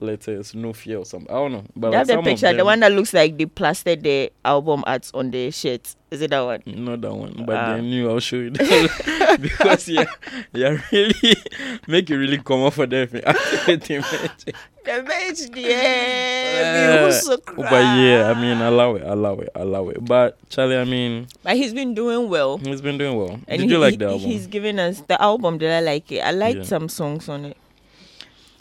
letters, no fear or something. I don't know, but They like the picture, the one that looks like they plastered the album art on the shirt. Is it that one? Not that one, but Ah. they knew I'll show you that [laughs] [laughs] because yeah, yeah, really [laughs] make it really come off for them. The merch, yeah. yeah. so but yeah, I mean, allow it, allow it, allow it. But Charlie, I mean, But he's been doing well. he's been doing well. And Did he- you like he- the album? He's given us the album. Did I like it? I liked Yeah. some songs on it.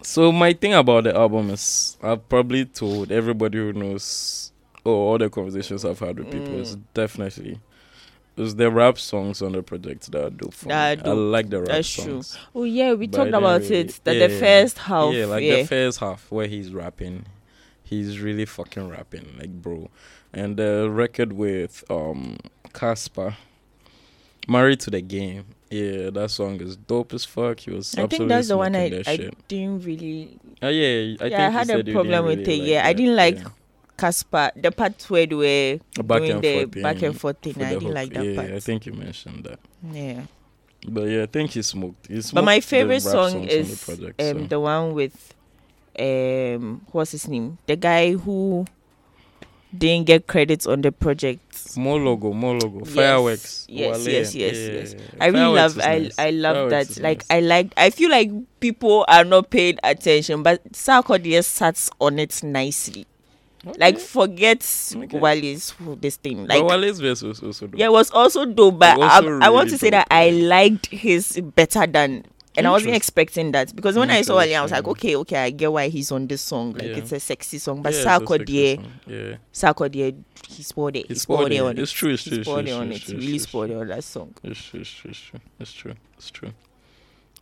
So my thing about the album is I've probably told everybody who knows or all the conversations I've had with people is Mm. definitely it's the rap songs on the project that are dope for That me. I like the rap That's true. songs. Oh yeah, we But talked about really- it. That yeah, the first half, yeah, like yeah, the first half where he's rapping, he's really fucking rapping, like bro. And the record with um Cassper, Married to the Game. Yeah, that song is dope as fuck. He was I think that's the one I, I shit. didn't really Uh, yeah, I Yeah, think I had a problem with really it, yeah. I didn't like yeah. Cassper. The part where they were back doing and the forth, back and forth thing. for I didn't hook. like that yeah, part. I think you mentioned that. yeah. But yeah, I think he smoked. He smoked But my favorite song on is the project, um so. the one with um what's his name? The guy who didn't get credits on the project. More logo, more logo, Yes, fireworks. yes, Wale, yes, yes, yeah, yes. I really love I nice. I love Fireworks that. Like nice. I like I feel like people are not paying attention, but Sarkodie sat on it nicely. Like forget Okay. Wale's this thing. but Like Wale's verse was also dope. yeah, it was also dope, but I, also I want really to say dope, that I liked his better than. And I wasn't expecting that because when I saw Wale, I was like, okay, okay, I get why he's on this song. Like Yeah. it's a sexy song, but Yeah, it's a sexy Sarkodie. Yeah. Sarkodie, he spoiled it. He He spoiled it it. on It's true, it's He true, it's spoiled true, it on it's it. true, He really spoiled it on that song. It's true, it's true, it's true. It's true. It's true.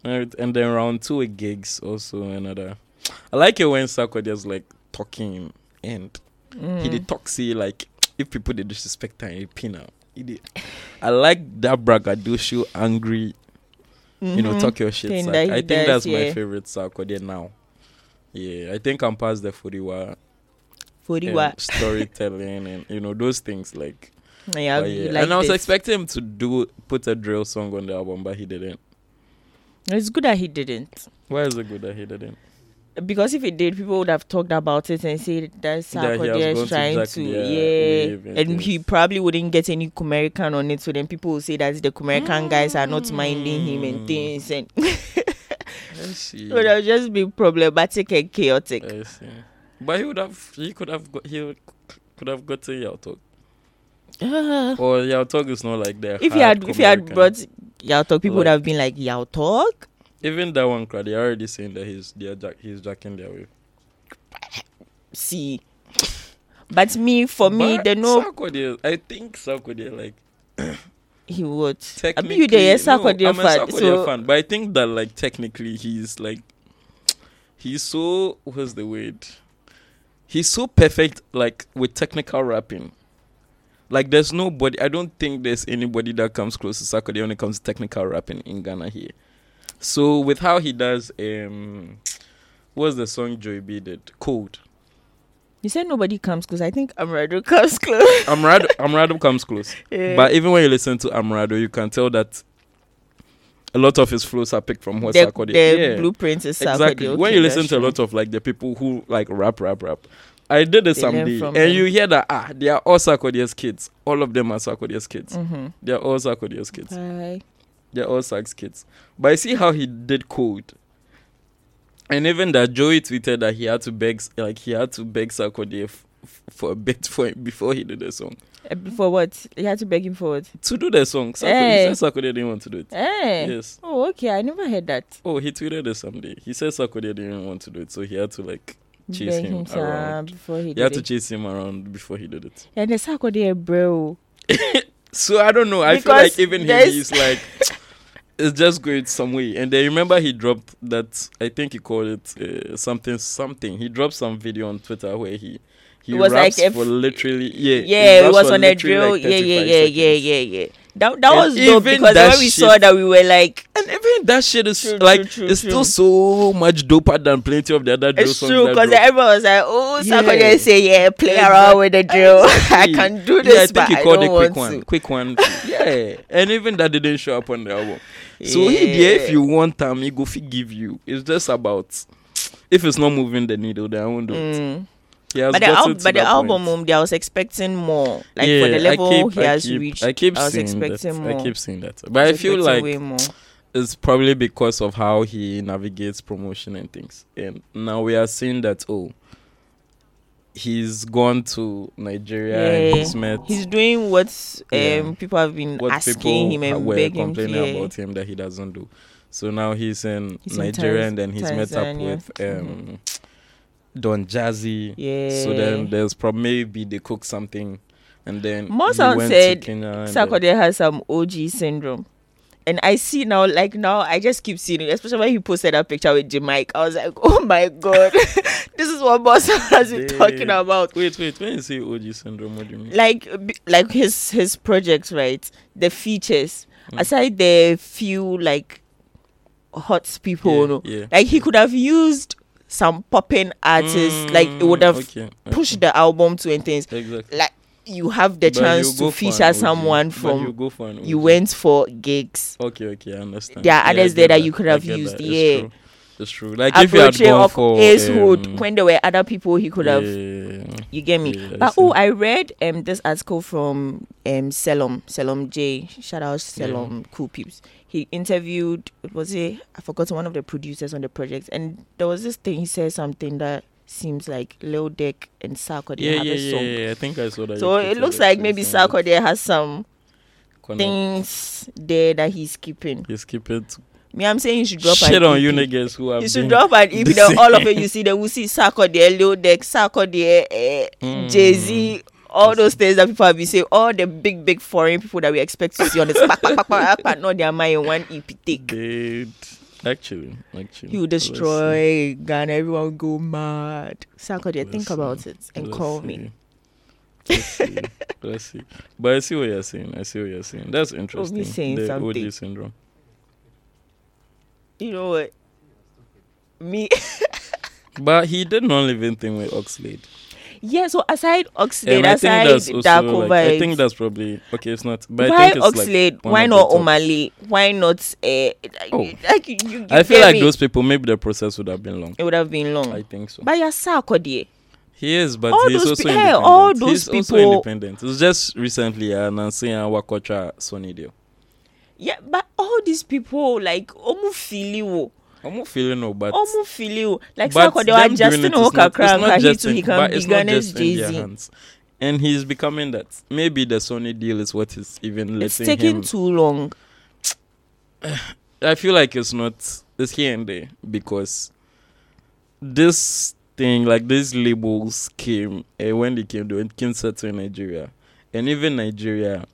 Alright, and then round two with Giggs also another. I like it when Sarkodie is like talking and he Mm. did talk like if people did disrespect him, he pin out. He did. I like that braggadocio angry, you know, talk your shit. Thing. I think does, that's yeah. my favorite Sarkodie now. Yeah, I think I'm past the Furiwa Furiwa. um, storytelling and you know those things like Yeah, yeah. like and I was this. expecting him to do put a drill song on the album, but he didn't. It's good that he didn't. Why is it good that he didn't? Because if he did, people would have talked about it and said that's That he has Sarkodie is to trying to, their yeah. and he probably wouldn't get any Kumerican on it. So then people will say that the Kumerican guys are not minding him and Mm. things. And [laughs] I see. so [laughs] would just be problematic and chaotic. But he would have. He could have. Got, he would, could have gotten Yaw Tog. [sighs] Or Yaw Tog is not like that. if he had if he had brought Yaw Tog, people would have been like Yaw Tog. Even that one crowd, they're already saying that he's they're jack, he's jacking their way. See, but me for me, But the no Sarkodie, I think Sarkodie like [clears throat] he would. I mean, you the yes, no, Sarkodie I'm a fan. Sarkodie So fan, but I think that like technically he's like he's so what's the word? He's so perfect like with technical rapping. Like there's nobody I don't think there's anybody that comes close to Sarkodie when it comes to technical rapping in Ghana here. So with how he does um what's the song Joey B did? Code. you said nobody comes close. I think Amerado [laughs] comes close. Amerado Amerado comes close. Yeah. But even when you listen to Amerado, you can tell that a lot of his flows are picked from what the, Sarkodie. the yeah, blueprint is Sarkodie. exactly. when you listen to a lot of like the people who like rap, rap, rap. I did it They someday, and them. you hear that ah, they are all Sarkodie's kids. All of them are Sarkodie's kids. Mhm. They are all Sarkodie's kids. Bye. They're all Sark's kids. But I see how he did code. And even that Joey tweeted that he had to beg, like he had to beg Sarkodie f- f- for a bit [laughs] for before he did the song. Uh, For what? He had to beg him for what? To do the song, Sarkodie, Hey. said Sarkodie didn't want to do it. Eh. Yes. Oh, okay. I never heard that. Oh, he tweeted it someday. He said Sarkodie didn't want to do it, so he had to like chase Beg him some around. before he He did had to it. chase him around before he did it. And the Sarkodie, bro. [laughs] So I don't know. I feel like even him, there's- he's like, [laughs] it's just going some way. And then remember, he dropped that. I think he called it uh, something something. He dropped some video on Twitter where he he It was raps like for literally yeah Yeah, it was on a drill. like yeah, yeah, 35 yeah, yeah, yeah, yeah. That that And was dope because that when we shit- saw that, we were like, And even that shit is True, like true, true, it's still so much doper than plenty of the other drill it's songs. true because everyone was like, oh, Yeah. Sarkodie say, yeah, play around with the drill. [laughs] I Exactly. can do Yeah, I this, think but he I called it quick want one. to. Quick one. yeah. And even that didn't show up on the album. So [laughs] he there, if you want time, he go give you. It's just about if it's not moving the needle, then I won't do it. Mm. Has But the, al- but the album, um, I was expecting more. Like yeah, for the I level keep- he I has keep- reached, I keep I was seeing expecting that. more. I keep seeing that. But I, was feel like way more. it's probably because of how he navigates promotion and things. And now we are seeing that oh, he's gone to Nigeria and Yeah. he's met He's doing what um Yeah. people have been what asking him and were begging him. complaining Yeah. about him that he doesn't do. So now he's in He's in Nigeria Tanz- and then he's met up Tanzania. with um, Don Jazzy. Yeah. So then there's probably maybe they cook something, and then sound said to Kenya. and then- Sarkodie has some OG syndrome. And I see now, like now, I just keep seeing it, especially when he posted that picture with Jamaica. I was like, [laughs] oh my god, [laughs] this is what Boss has been talking about. Wait, wait. When you say OG syndrome, what do you mean? Like, like his his projects, right? The features, Mm. aside the few like hot people, yeah, no, yeah. like he could have used some popping artists, like it would have Mm, okay, pushed okay. the album to things. exactly. Like you have the But chance to an feature someone you from an you went for Giggs. Okay, okay, I understand. There are Yeah, others there that you could have used, It's yeah. true. It's true. Like if you had gone for Ace Hood um, when there were other people he could have. yeah, You get me? Yeah, but oh, I read um this article from um Selom Selom J. Shout out Selom, cool peeps. He interviewed was it I forgot one of the producers on the project, and there was this thing he said something that seems like Lil Durk and Sarkodie yeah, have yeah, a yeah, song. yeah. I think I saw that. So it looks like maybe Sarkodie has some connect. things there that he's keeping. He's keeping. it. Me, I'm saying you should drop Shit an on EP. you niggas who have You should drop an EP. the Then all of it [laughs] you see, they will see Sarkodie, Lil Durk, Sarkodie, uh, Mm. Jay Z, all those things that people have been saying. All the big, big foreign people that we expect to see on this, back, back, not their mind in one EP take. Dead. Actually, actually. He will Let's see. destroy Ghana. Everyone will go mad. Sarkodie, Let's think see. about it and Let's call see. me. Let's see. Let's see. But I see what you're saying. I see what you're saying. That's interesting. saying the something. OG syndrome. You know what? Me, But he did non-living thing with Oxlade. Yeah. So aside Oxlade, Um, aside also Darko like, I think that's probably okay. It's not. But why I think it's like why not. Omah Lay? Why not? Uh, Oh. like you, you, I feel like me? those people. Maybe the process would have been long. It would have been long. I think so. But you're Sarkodie. He is, but All he's also pe- hey, independent. all those he's also people- independent. It's just recently uh, Nancy and Wakocha Sony deal. Yeah, but all these people like omu fili I'm not feeling no, but wo. Like but them wa doing Justin it is Walker it's not he just too in- he can be Ghana's just in Jay their Z. hands. And he's becoming that. Maybe the Sony deal is what is even letting It's taking him. too long. [sighs] I feel like it's not. It's here and there because this thing, like these labels, came uh, when they came. When came settle in Nigeria, and even Nigeria,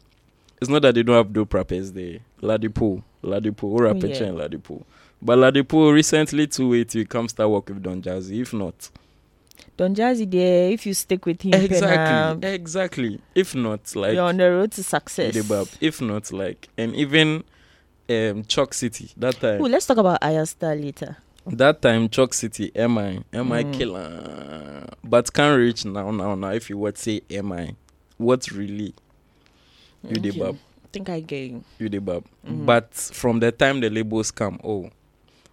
it's not that they don't have dope rappers there. LadiPoe, LadiPoe, who rapper yeah. and LadiPoe. But LadiPoe recently to wait till he come start work with Don Jazzy. If not, Don Jazzy there, if you stick with him, exactly, exactly. If not, like you're on the road to success. If not, like, and even um Choc City that time. Ooh, let's talk about Ayastar later. That time, Choc City, MI, MI Mm. killer. But can't reach now, now, now. If you would say am I? what's really you Okay. bab, I think I get you. you the bab. Mhm. But from the time the labels come, oh,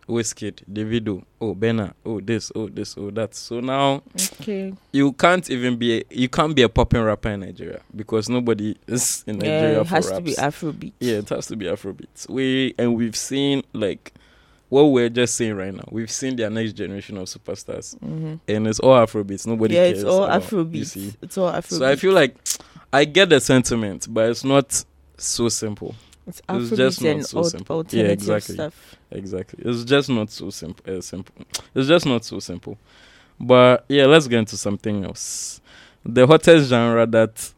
Wizkid, Davido, oh, Burna, oh, this, oh, this, oh, that. So now Okay. you can't even be, a, you can't be a popping rapper in Nigeria because nobody is in Nigeria Yeah, it has to be Afrobeat. Yeah, it has to be Afrobeats. We and we've seen like what we're just saying right now. We've seen their next generation of superstars, hmm and it's all Afrobeats. Nobody Yeah, cares. it's all about, Afrobeat. It's all Afrobeat. so I feel like I get the sentiment, but it's not so simple. It's just not so al- simple. Yeah, exactly. stuff. Exactly, it's just not so simple. Uh, simple. It's just not so simple. But yeah, let's get into something else. The hottest genre that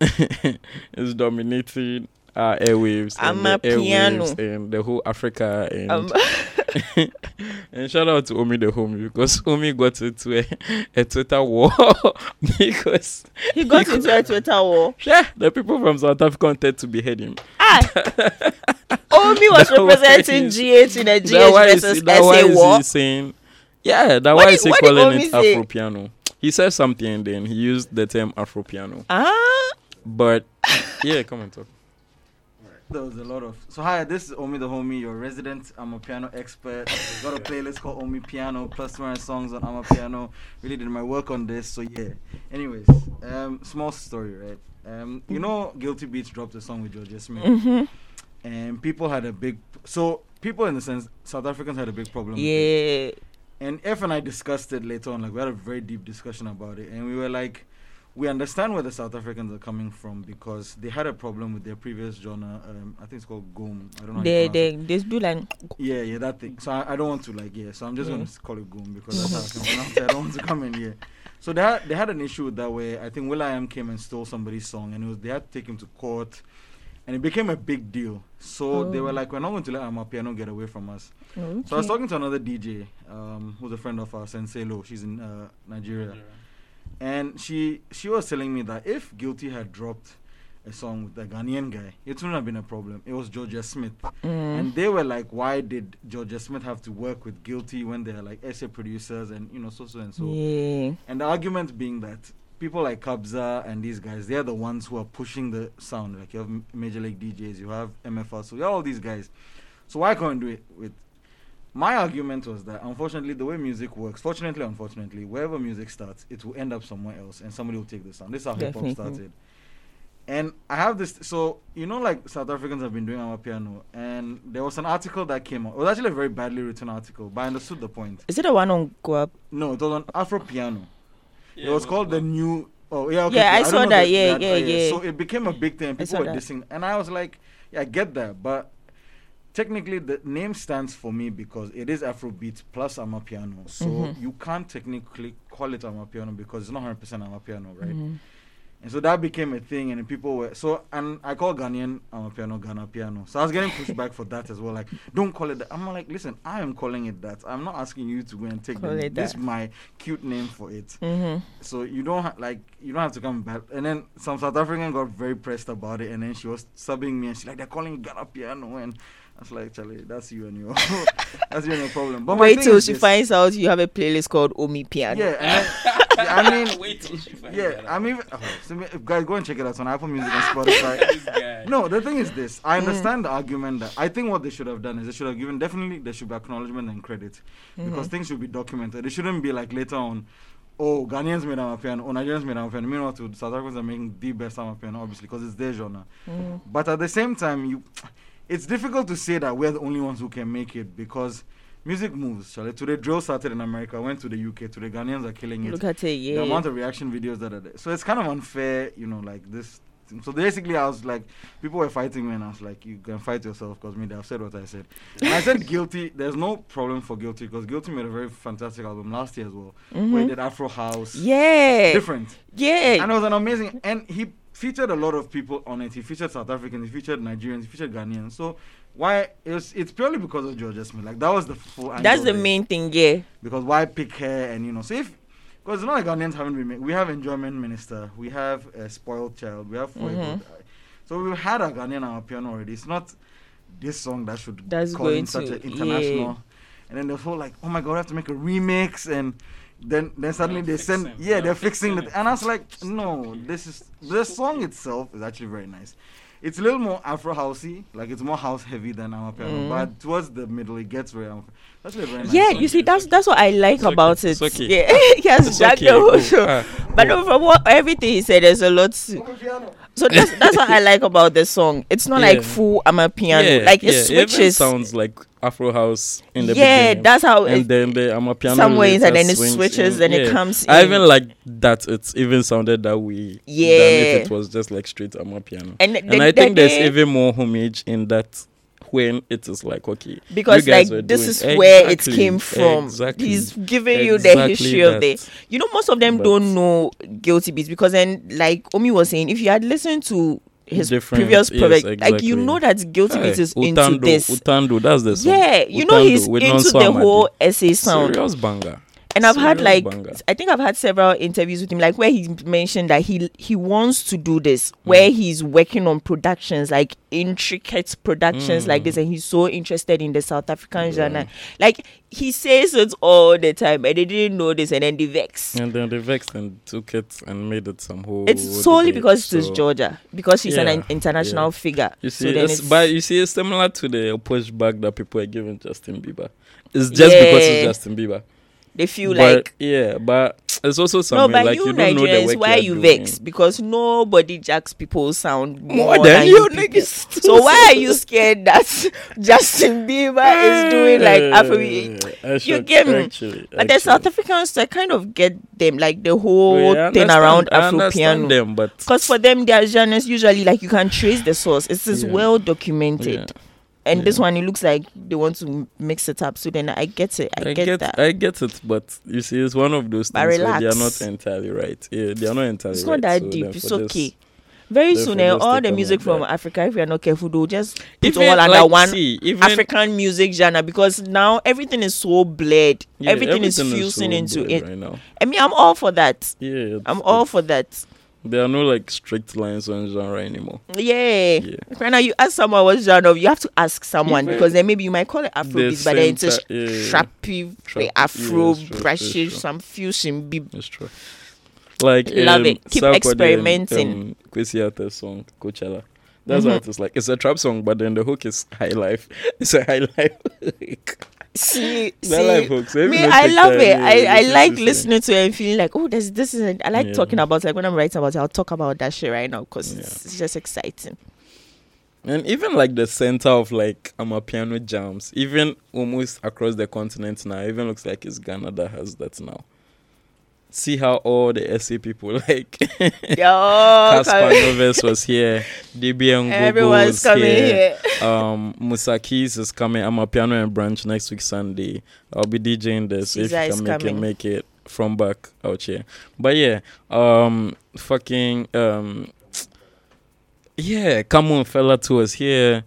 [laughs] is dominating our airwaves and the airwaves and the whole Africa and Um, [laughs] [laughs] and shout out to Omi the homie because Omi got into a, a Twitter war [laughs] because he got into a Twitter war. yeah, the people from South Africa wanted to behead him. Ah, [laughs] Omi was That representing he's- GH in a That GH versus he, that SA war. saying yeah, that why is he calling it? Afro piano? He said something and then he used the term Afro piano. Ah, But yeah, come on talk. There was a lot of. So hi, this is Omi the homie, your resident. Amapiano expert. I've got a playlist called Omi Piano plus my songs on Amapiano. Really did my work on this. So yeah. Anyways, um, small story, right? Um, you know, GuiltyBeatz dropped a song with Jorja Smith, hmm and people had a big. So people in the sense, South Africans had a big problem. yeah. And F and I discussed it later on. Like we had a very deep discussion about it, and we were like, we understand where the South Africans are coming from because they had a problem with their previous genre. Um, I think it's called Gqom. I don't know. how you They they they do like Yeah, yeah, that thing. So I, I don't want to like yeah. So I'm just Yeah. gonna call it Gqom because that's how I can [laughs] pronounce it. I don't want to come in here. So they had they had an issue with that where I think Will I Am came and stole somebody's song and it was they had to take him to court. And it became a big deal. So they Oh. were like, we're not going to let Amapiano get away from us. okay. So I was talking to another DJ, um, who's a friend of ours, Sensei Lo. She's in uh, Nigeria, and she she was telling me that if Guilty had dropped a song with the Ghanaian guy, it wouldn't have been a problem. It was Jorja Smith, Mm. and they were like, "Why did Jorja Smith have to work with Guilty when they're like essay producers and you know so so and so?" yeah. And the argument being that people like Kabza and these guys, they're the ones who are pushing the sound. Like you have Major League DJs, you have MFR, so you have all these guys. So why can't we do it with my argument was that unfortunately the way music works, fortunately, unfortunately, wherever music starts, it will end up somewhere else, and somebody will take the sound. This is how hip hop started. And I have this, so you know, like South Africans have been doing Amapiano, and there was an article that came out. It was actually a very badly written article, but I understood the point. Is it the one on Go Up? No, it was on Afro Piano. it was called the new. Oh yeah, okay. Yeah, I don't saw that, the- yeah, uh, yeah, yeah. So it became a big thing. I People were that. dissing, and I was like, yeah, I get that, but technically the name stands for me because it is Afrobeat plus Amapiano. So Mhm. you can't technically call it Amapiano because it's not 100% Amapiano, right? Mhm. And so that became a thing, and people were so. And I call Ghanaian Amapiano Ghana piano. So I was getting pushback for that as well. Like, don't call it that. I'm like, listen, I am calling it that. I'm not asking you to go and take Call the, it this that. my cute name for it. Mhm. So you don't ha- like you don't have to come back. And then some South African got very pressed about it, and then she was subbing me, and she's like, they're calling it Ghana piano, and I was like, Charlie, that's you and your [laughs] that's you and your problem. But Wait till she this. finds out you have a playlist called Omi Piano. Yeah, and then, yeah, I mean, [laughs] Wait till she finds yeah, that I mean, oh, so guys, go and check it out on Apple Music and [laughs] Spotify. No, the thing is this. I Mm. understand the argument that I think what they should have done is they should have given definitely there should be acknowledgement and credit Mm-hmm. because things should be documented. It shouldn't be like later on. Oh, Ghanaians made Amapiano, or Nigerians made Amapiano. Meanwhile, to South Africans are making the best Amapiano, obviously, because it's their genre. Mhm. But at the same time, you, it's difficult to say that we're the only ones who can make it because music moves. Charlie. Today, drill started in America, went to the UK. Today, Ghanaians are killing it Look at it, the yeah. amount of reaction videos that are there. So it's kind of unfair, you know, like this. thing. So basically, I was like, people were fighting me, and I was like, you can fight yourself because me, I've said what I said. And I said [laughs] guilty. There's no problem for guilty because guilty made a very fantastic album last year as well, where he Mhm. did Afro House, Yeah. different, Yeah. and it was an amazing. And he featured a lot of people on it. He featured South Africans, he featured Nigerians, he featured Ghanaians. So. Why it's it's purely because of Jorja Smith. Like that was the full. That's the main thing, yeah. because why pick her and you know so if because it's not like Ghanaians haven't been made. we have enjoyment minister we have a spoiled child we have Mhm. mm so we've had a Ghanaian on Amapiano already it's not this song that should That's call in such an international and then the whole like oh my god we have to make a remix and then then suddenly they send fixing- yeah they're they're fixing fixing it it. and I was like no this is the song itself is actually very nice it's a little more Afro housey, like it's more house heavy than Amapiano, Mm. but towards the middle it gets very. Afro- That's very nice. Yeah, song. you see, that's that's what I like It's okay, about it's it. okay. Yeah, [laughs] he has It's okay. the whole show. ah, But oh. from what everything he said, there's a lot. To, so that's that's what I like about the song. It's not like full Amapiano. Yeah, like it yeah, even switches. sounds like Afro house in the yeah, beginning. that's how and it, then the Amapiano somewhere inside, then it switches, in. then it Yeah. comes. I even like that it even sounded that way. Than Yeah. if it was just like straight Amapiano. and, And I think there's even more homage in that when it is like okay because like this is where it came from. exactly, He's giving you the exactly history of the. You know, most of them But- don't know GuiltyBeatz because then, like Omi was saying, if you had listened to his Different- previous yes, project, like you know that GuiltyBeatz Hey, is into this. Utando, that's the song. Yeah, you know he's into the whole essay sound. Serious banger. And I've had like banger. I think I've had several interviews with him, like where he mentioned that he he wants to do this, where mm. he's working on productions, like intricate productions like this, mm. and he's so interested in the South African genre. Like he says it all the time, and they didn't know this, and then they vexed. And then they vexed and took it and made it some whole. It's solely debate, because it is Jorja, because she's an Yeah, in- international yeah. figure. You so see, then it's, it's, but you see, it's similar to the pushback that people are giving Justin Bieber. It's just because it's Justin Bieber. They feel but, like yeah, but it's also no, something but like you you don't know the Nigerians, why you doing. vex? Because nobody jacks people's sound more, More than you people. niggas. So why are you scared that [laughs] Justin Bieber is doing like [laughs] Afrobeat? You get me? Actually, But the. South Africans, I kind of get them, like the whole Yeah, thing around Afro piano. them, but Because for them, their genres usually like you can trace the source. It's just Yeah. well documented. yeah. And this one, it looks like they want to mix it up. So then I get it. I, get, that. I get it, but you see, it's one of those But things where they are not entirely right. Yeah, they are not entirely it's right. not that so deep. It's okay. Very soon, eh, all the music from that. Africa, if we are not careful, they'll just put Even, all under like, one see, even, African music genre because now everything is so blurred. yeah, everything, is so fusing into it. right now. I mean, I'm all for that. Yeah, I'm all for that. There are no like strict lines on genre anymore. Yeah. Yeah. Right now, you ask someone what genre, you have to ask someone Even because then maybe you might call it Afrobeat, but then it's a same yeah. strappy, Trap- Afro, yeah, true. some fusion. Be- That's true. Like Love um, it. Keep Sarkodie and, experimenting. Um, Kwesi Arthur's song Coachella. That's Mhm. what it's like. It's a trap song, but then the hook is high life. [laughs] It's a high life. [laughs] see, see. Me, I love it. I, I like listening to it and feeling like, oh, there's this is. I like Yeah. talking about like when I'm writing about it. I'll talk about that shit right now because Yeah. it's, it's just exciting. And even like the center of like Amapiano jams, even almost across the continent now, even looks like it's Ghana that has that now. See how all the SA people [laughs] like Yo, Cassper Nyovest was here, DBN Gogo was coming here. here. Um, Musa Keys is coming. Amapiano and branch next week Sunday. I'll be DJing this if you can make it, make it from back out here. But yeah, um, fucking um, yeah, come on, fella, to us here.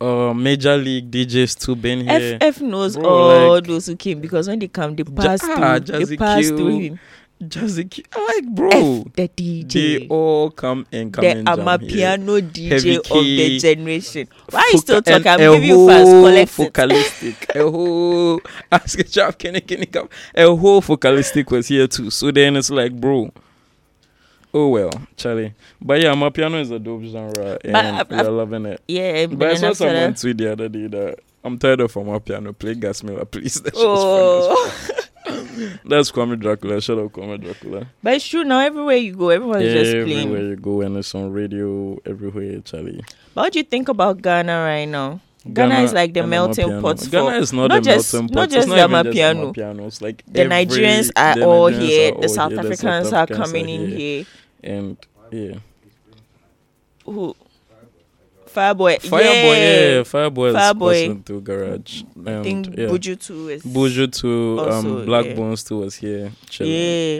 Uh, Major League DJs too been here. F knows Bro, all like- those who came because when they come, they pass ah, through. Jazzy They pass Q, through him. Jazzy, Q- like bro. F the They DJ. all come and come The and jam here. Amapiano DJ Heavy of the generation. Why are you still talking? I'm giving you fast. Collect it. focalistic. a [laughs] whole ask a chap can can he come? A whole focalistic was here too. So then it's like, bro. Oh well, Charlie. But yeah, Amapiano is a dope genre and I've- we're I've- loving it. Yeah, But I saw someone tweet the other day that I'm tired of Amapiano. Play Gasmilla, [laughs] please. That Oh. That's Kwame Dracula. Shut up, Kwame Dracula. but it's true now. Everywhere you go, everyone's just playing. Everywhere you go, and it's on radio everywhere, Charlie. But what do you think about Ghana right now? Ghana is like the melting pot Ghana is not, not the just- melting pot. not It's just not the just. Amapiano. It's like The every- Nigerians are the all Nigerians here. are The all South here, Africans South are Africans coming in here. And yeah, Who? Fireboy. Fireboy, yeah, yeah. Fireboy is Fireboy. passing through garage. I And think yeah, Buju too is. Buju too. Also, um, Black yeah. Bones too was here. Yeah.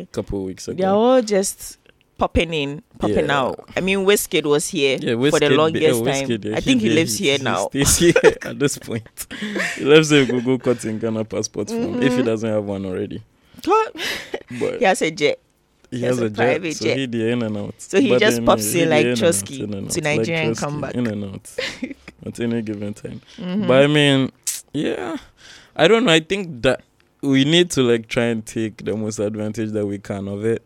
a couple of weeks ago. They're all just popping in, popping Yeah. out. I mean, Wizkid was here Yeah, for the longest yeah, time. I think he, yeah, lives here now. He stays here [laughs] at this point. he lives here. Google cutting Ghana passport form if he Mhm. doesn't have one already. But he has a jet. He he has has a a jet, private so jet. he the in and out. So he But just pops in like the in and out, Chosky to out, like Nigeria and come back. In and out [laughs] at any given time. Mhm. But I mean, yeah, I don't know. I think that we need to like try and take the most advantage that we can of it.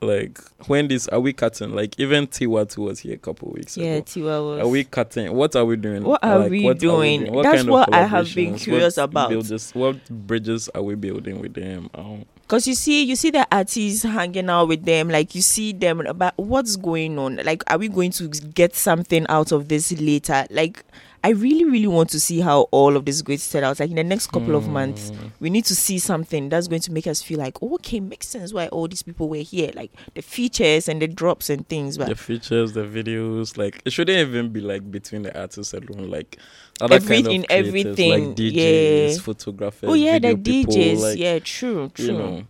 Like when this are we cutting? Like even Tiwa two was here a couple weeks yeah, ago. Tiwa was. Are we cutting? What are we doing? What are Like, we what doing? What That's kind of what I have been curious What about. Builds, what bridges are we building with them? Um, Cause you see, you see the artists hanging out with them, like you see them about what's going on. Like, are we going to get something out of this later? Like, I really, really want to see how all of this is going to set out. Like in the next couple of months, mm, we need to see something that's going to make us feel like, oh, okay, makes sense why all these people were here. Like the features and the drops and things. But the features, the videos, like it shouldn't even be like between the artists alone. Like other Every- kind of in creators, everything, like DJs, yeah. photographers. oh yeah, the video people, DJs. like, yeah, true, true. you know,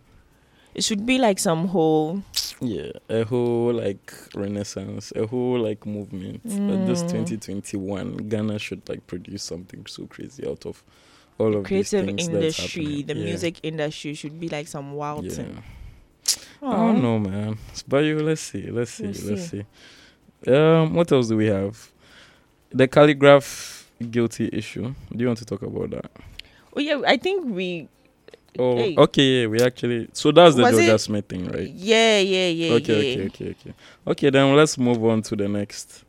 it should be like some whole. yeah, a whole like renaissance, a whole like movement. That this Mm. 2021, Ghana should like produce something so crazy out of all of creative these things that's industry, the Yeah. music industry should be like some wild Yeah. thing. I Aw. don't know, man. But you, let's see, let's see, We'll let's see. Um, what else do we have? The calligraph guilty issue. Do you want to talk about that? Oh yeah, I think we. Oh, Hey. okay. Yeah, we actually. So that's the it- Jorja Smith thing, right? Yeah, yeah, yeah. okay, yeah. okay, okay, okay. Okay, then let's move on to the next.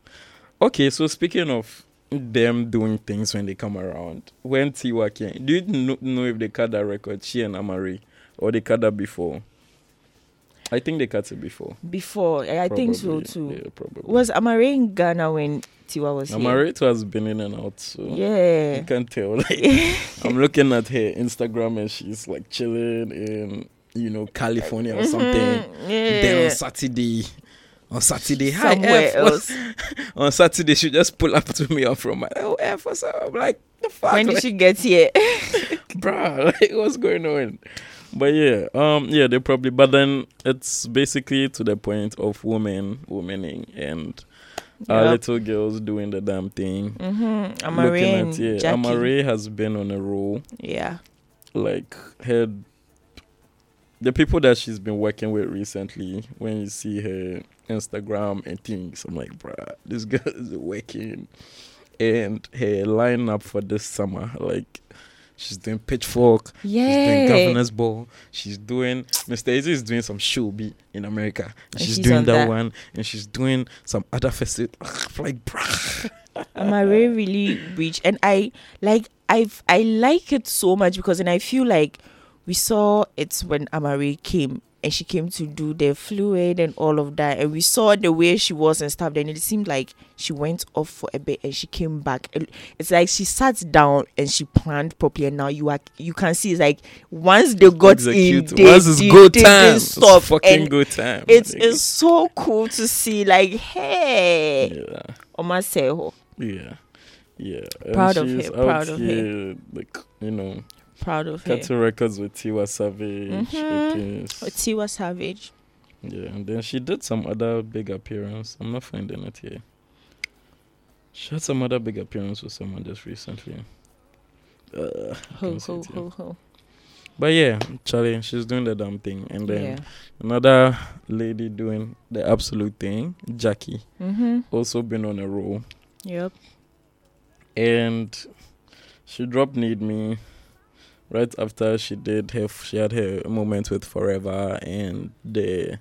Okay, so speaking of them doing things when they come around, when Tiwa came, do you know, know if they cut that record, she and Amaarae, or they cut that before? I think they cut it before. Before, I, I think so too. Yeah, probably. Was Amaarae in Ghana when Tiwa was here? Amaarae has been in and out, so yeah, you Yeah. can tell. [laughs] Like, I'm looking at her Instagram and she's like chilling in, you know, California or something. Mhm, Then Yeah. on Saturday, on Saturday, hi Somewhere F, else. [laughs] on Saturday she just pull up to me from my oh F up? I'm like the fuck When did like, she get here? [laughs] bruh, like what's going on? But yeah, um yeah, they probably but then it's basically to the point of women womaning and our little girls doing the damn thing. Mm-hmm. Amaarae Looking at yeah. Amaarae has been on a roll. Yeah. Like her the people that she's been working with recently, when you see her Instagram and things, I'm like, bruh, this [laughs] girl is working. And her lineup for this summer, like, She's doing Pitchfork. She's doing Governor's Ball. She's doing Mr. Eazi is doing some show in America. And she's, she's doing on that, that. one, and she's doing some other festival. [laughs] like, bruh. [laughs] Amaarae really reached, and I like I've I like it so much because, and I feel like we saw it when Amaarae came and she came to do the fluid and all of that, and we saw the way she was and stuff. Then it seemed like she went off for a bit and she came back. It's like she sat down and she planned properly, and now you are you can see it's like once they got Execute. in, they, Once it's they- go they time. It's fucking and go time. It's it's so cool to see. Like, hey, Yeah. Oma Seho. Yeah. Yeah. Proud of her, proud of her. here, Like, you know, proud of her. cutting records with Tiwa Savage. Mhm. With Tiwa Savage. Yeah, and then she did some other big appearance. I'm not finding it here. She had some other big appearance with someone just recently. Uh, Ho ho ho ho. But yeah, Charlie, she's doing the damn thing. And then Yeah. another lady doing the absolute thing, Gyakie, Mhm. also been on a roll. Yep. And she dropped Need Me right after she did her, she had her moment with Forever and the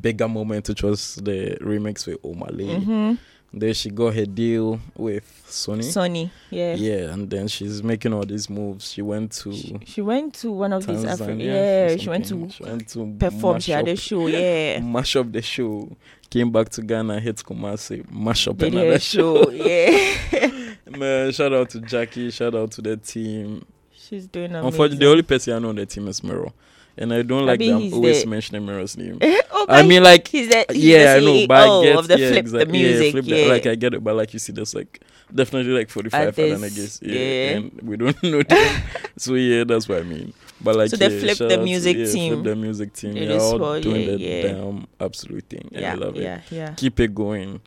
bigger moment, which was the remix with Omah Lay. Mhm. Then she got her deal with Sony. Sony, Yeah. Yeah, and then she's making all these moves. She went to She, she went to one of these Afri- Yeah, she went to she went to perform. She had a show. Yeah. [laughs] mash up the show. Came back to Ghana, hit Kumasi, mash up Did another [laughs] show. show. Yeah. [laughs] Man, shout out to Gyakie. Shout out to the team. She's doing amazing. Unfortunately, the only person I know on the team is Miro, and I don't like Maybe that I'm he's always the- mentioning Miro's name. [laughs] oh, I mean, like, he's the he's yeah, I know, but I CEO get of the yeah, flip exact- the music. Yeah, Yeah, the, like I get it, but like you see, there's like definitely like 45 Others, other niggas. Yeah, yeah. and we don't [laughs] know them. so yeah, that's what I mean. But like, So they yeah, flip the out to- music yeah, team. Flip the music team. They They're all for- doing yeah, the yeah. damn absolute thing, and I yeah, love it. yeah, yeah. Keep it going.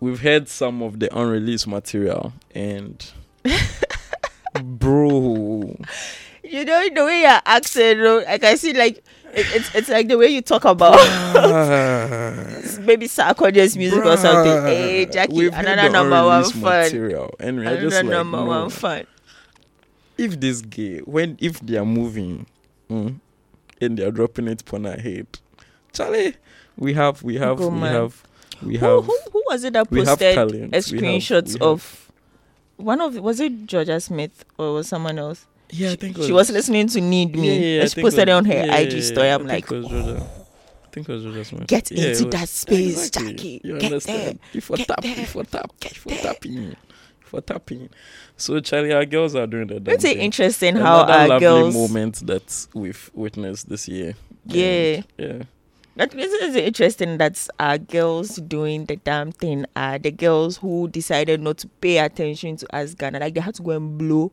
We've heard some of the unreleased material, and [laughs] bro, You know the way you're acting, no, like I see, like it, it's it's like the way you talk about [laughs] maybe Sarkodie's music or something. Hey, Jackie, We've another the number one fan. material, and Another just like, number no. one fan. if this gay when if they are moving mm, and they are dropping it upon our head charlie we have we have Go we man. have we Who, have who who was it that posted a screenshot of one of was it Jorja Smith or was someone else? yeah i think it she was listening to Need Me. yeah, yeah, and she posted it on her yeah, IG story. I'm I like, think was. I think it was Jorja Smith. Get Yeah, into was- that space, exactly. Jackie. You Get understand? If we Get tap, there. if we tap, Get if there. tapping, if we tapping. So Charlie, our girls are doing that. it's interesting how Another our lovely girls. moment that we've witnessed this year. Yeah. And, yeah. That this is interesting that our girls doing the damn thing are the girls who decided not to pay attention to us Ghana. Like they had to go and blow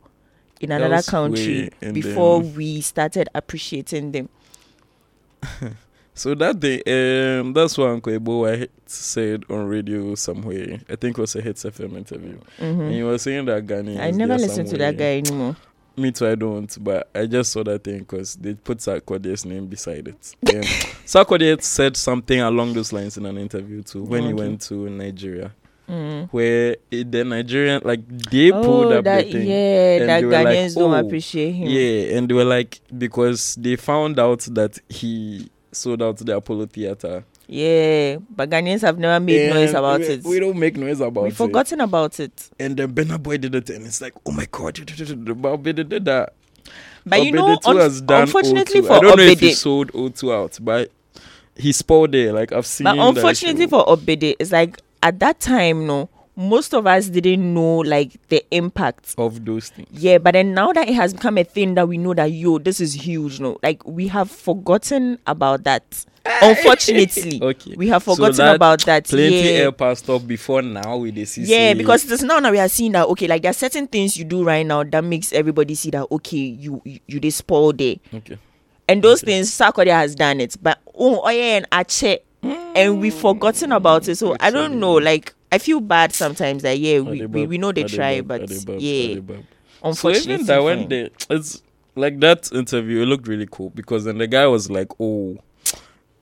in another country before then- we started appreciating them. [laughs] So that day, um, that's what Uncle Ebo said on radio somewhere. I think it was a Hitz FM interview. And he was saying that. Mm-hmm. I never they're listened to that guy anymore. Me too, I don't. But I just saw that thing because they put Sarkodie's name beside it. And [laughs] Sarkodie said something along those lines in an interview too when he went to Nigeria. Mm. Where it, the Nigerian, like, they pulled Oh, up that the thing. yeah, and that were like, Ghanaians don't "Oh, appreciate him. Yeah, and they were like, because they found out that he sold out the Apollo Theater. Yeah, but Ghanaians have never made noise about we, it. We don't make noise about it. We've forgotten about it. And then Burna Boy did it, and it's like, oh my god, did that. But you know, un- unfortunately O2. for I don't know if he sold O2 out, but he spoiled there. Like I've seen. but unfortunately for Obede, it's like at that time, no, most of us didn't know like the impact. of those things. Yeah, but then now that it has become a thing that we know that yo, this is huge. No, like we have forgotten about that. [laughs] Unfortunately, Okay, we have So forgotten that about that. Plenty yeah. air passed off before now with the CC. Yeah, because this now now we are seeing that okay, like there are certain things you do right now that makes everybody see that okay, you you, you they spoil there. okay. And those Okay. things Sarkodie has done it. But oh, oh yeah, and Ache and we've hmm. forgotten about it. So I don't know, like I feel bad sometimes that yeah, we, we, we know they try, but yeah, So unfortunately. even that when they, it's like that interview, it looked really cool because then the guy was like, "Oh,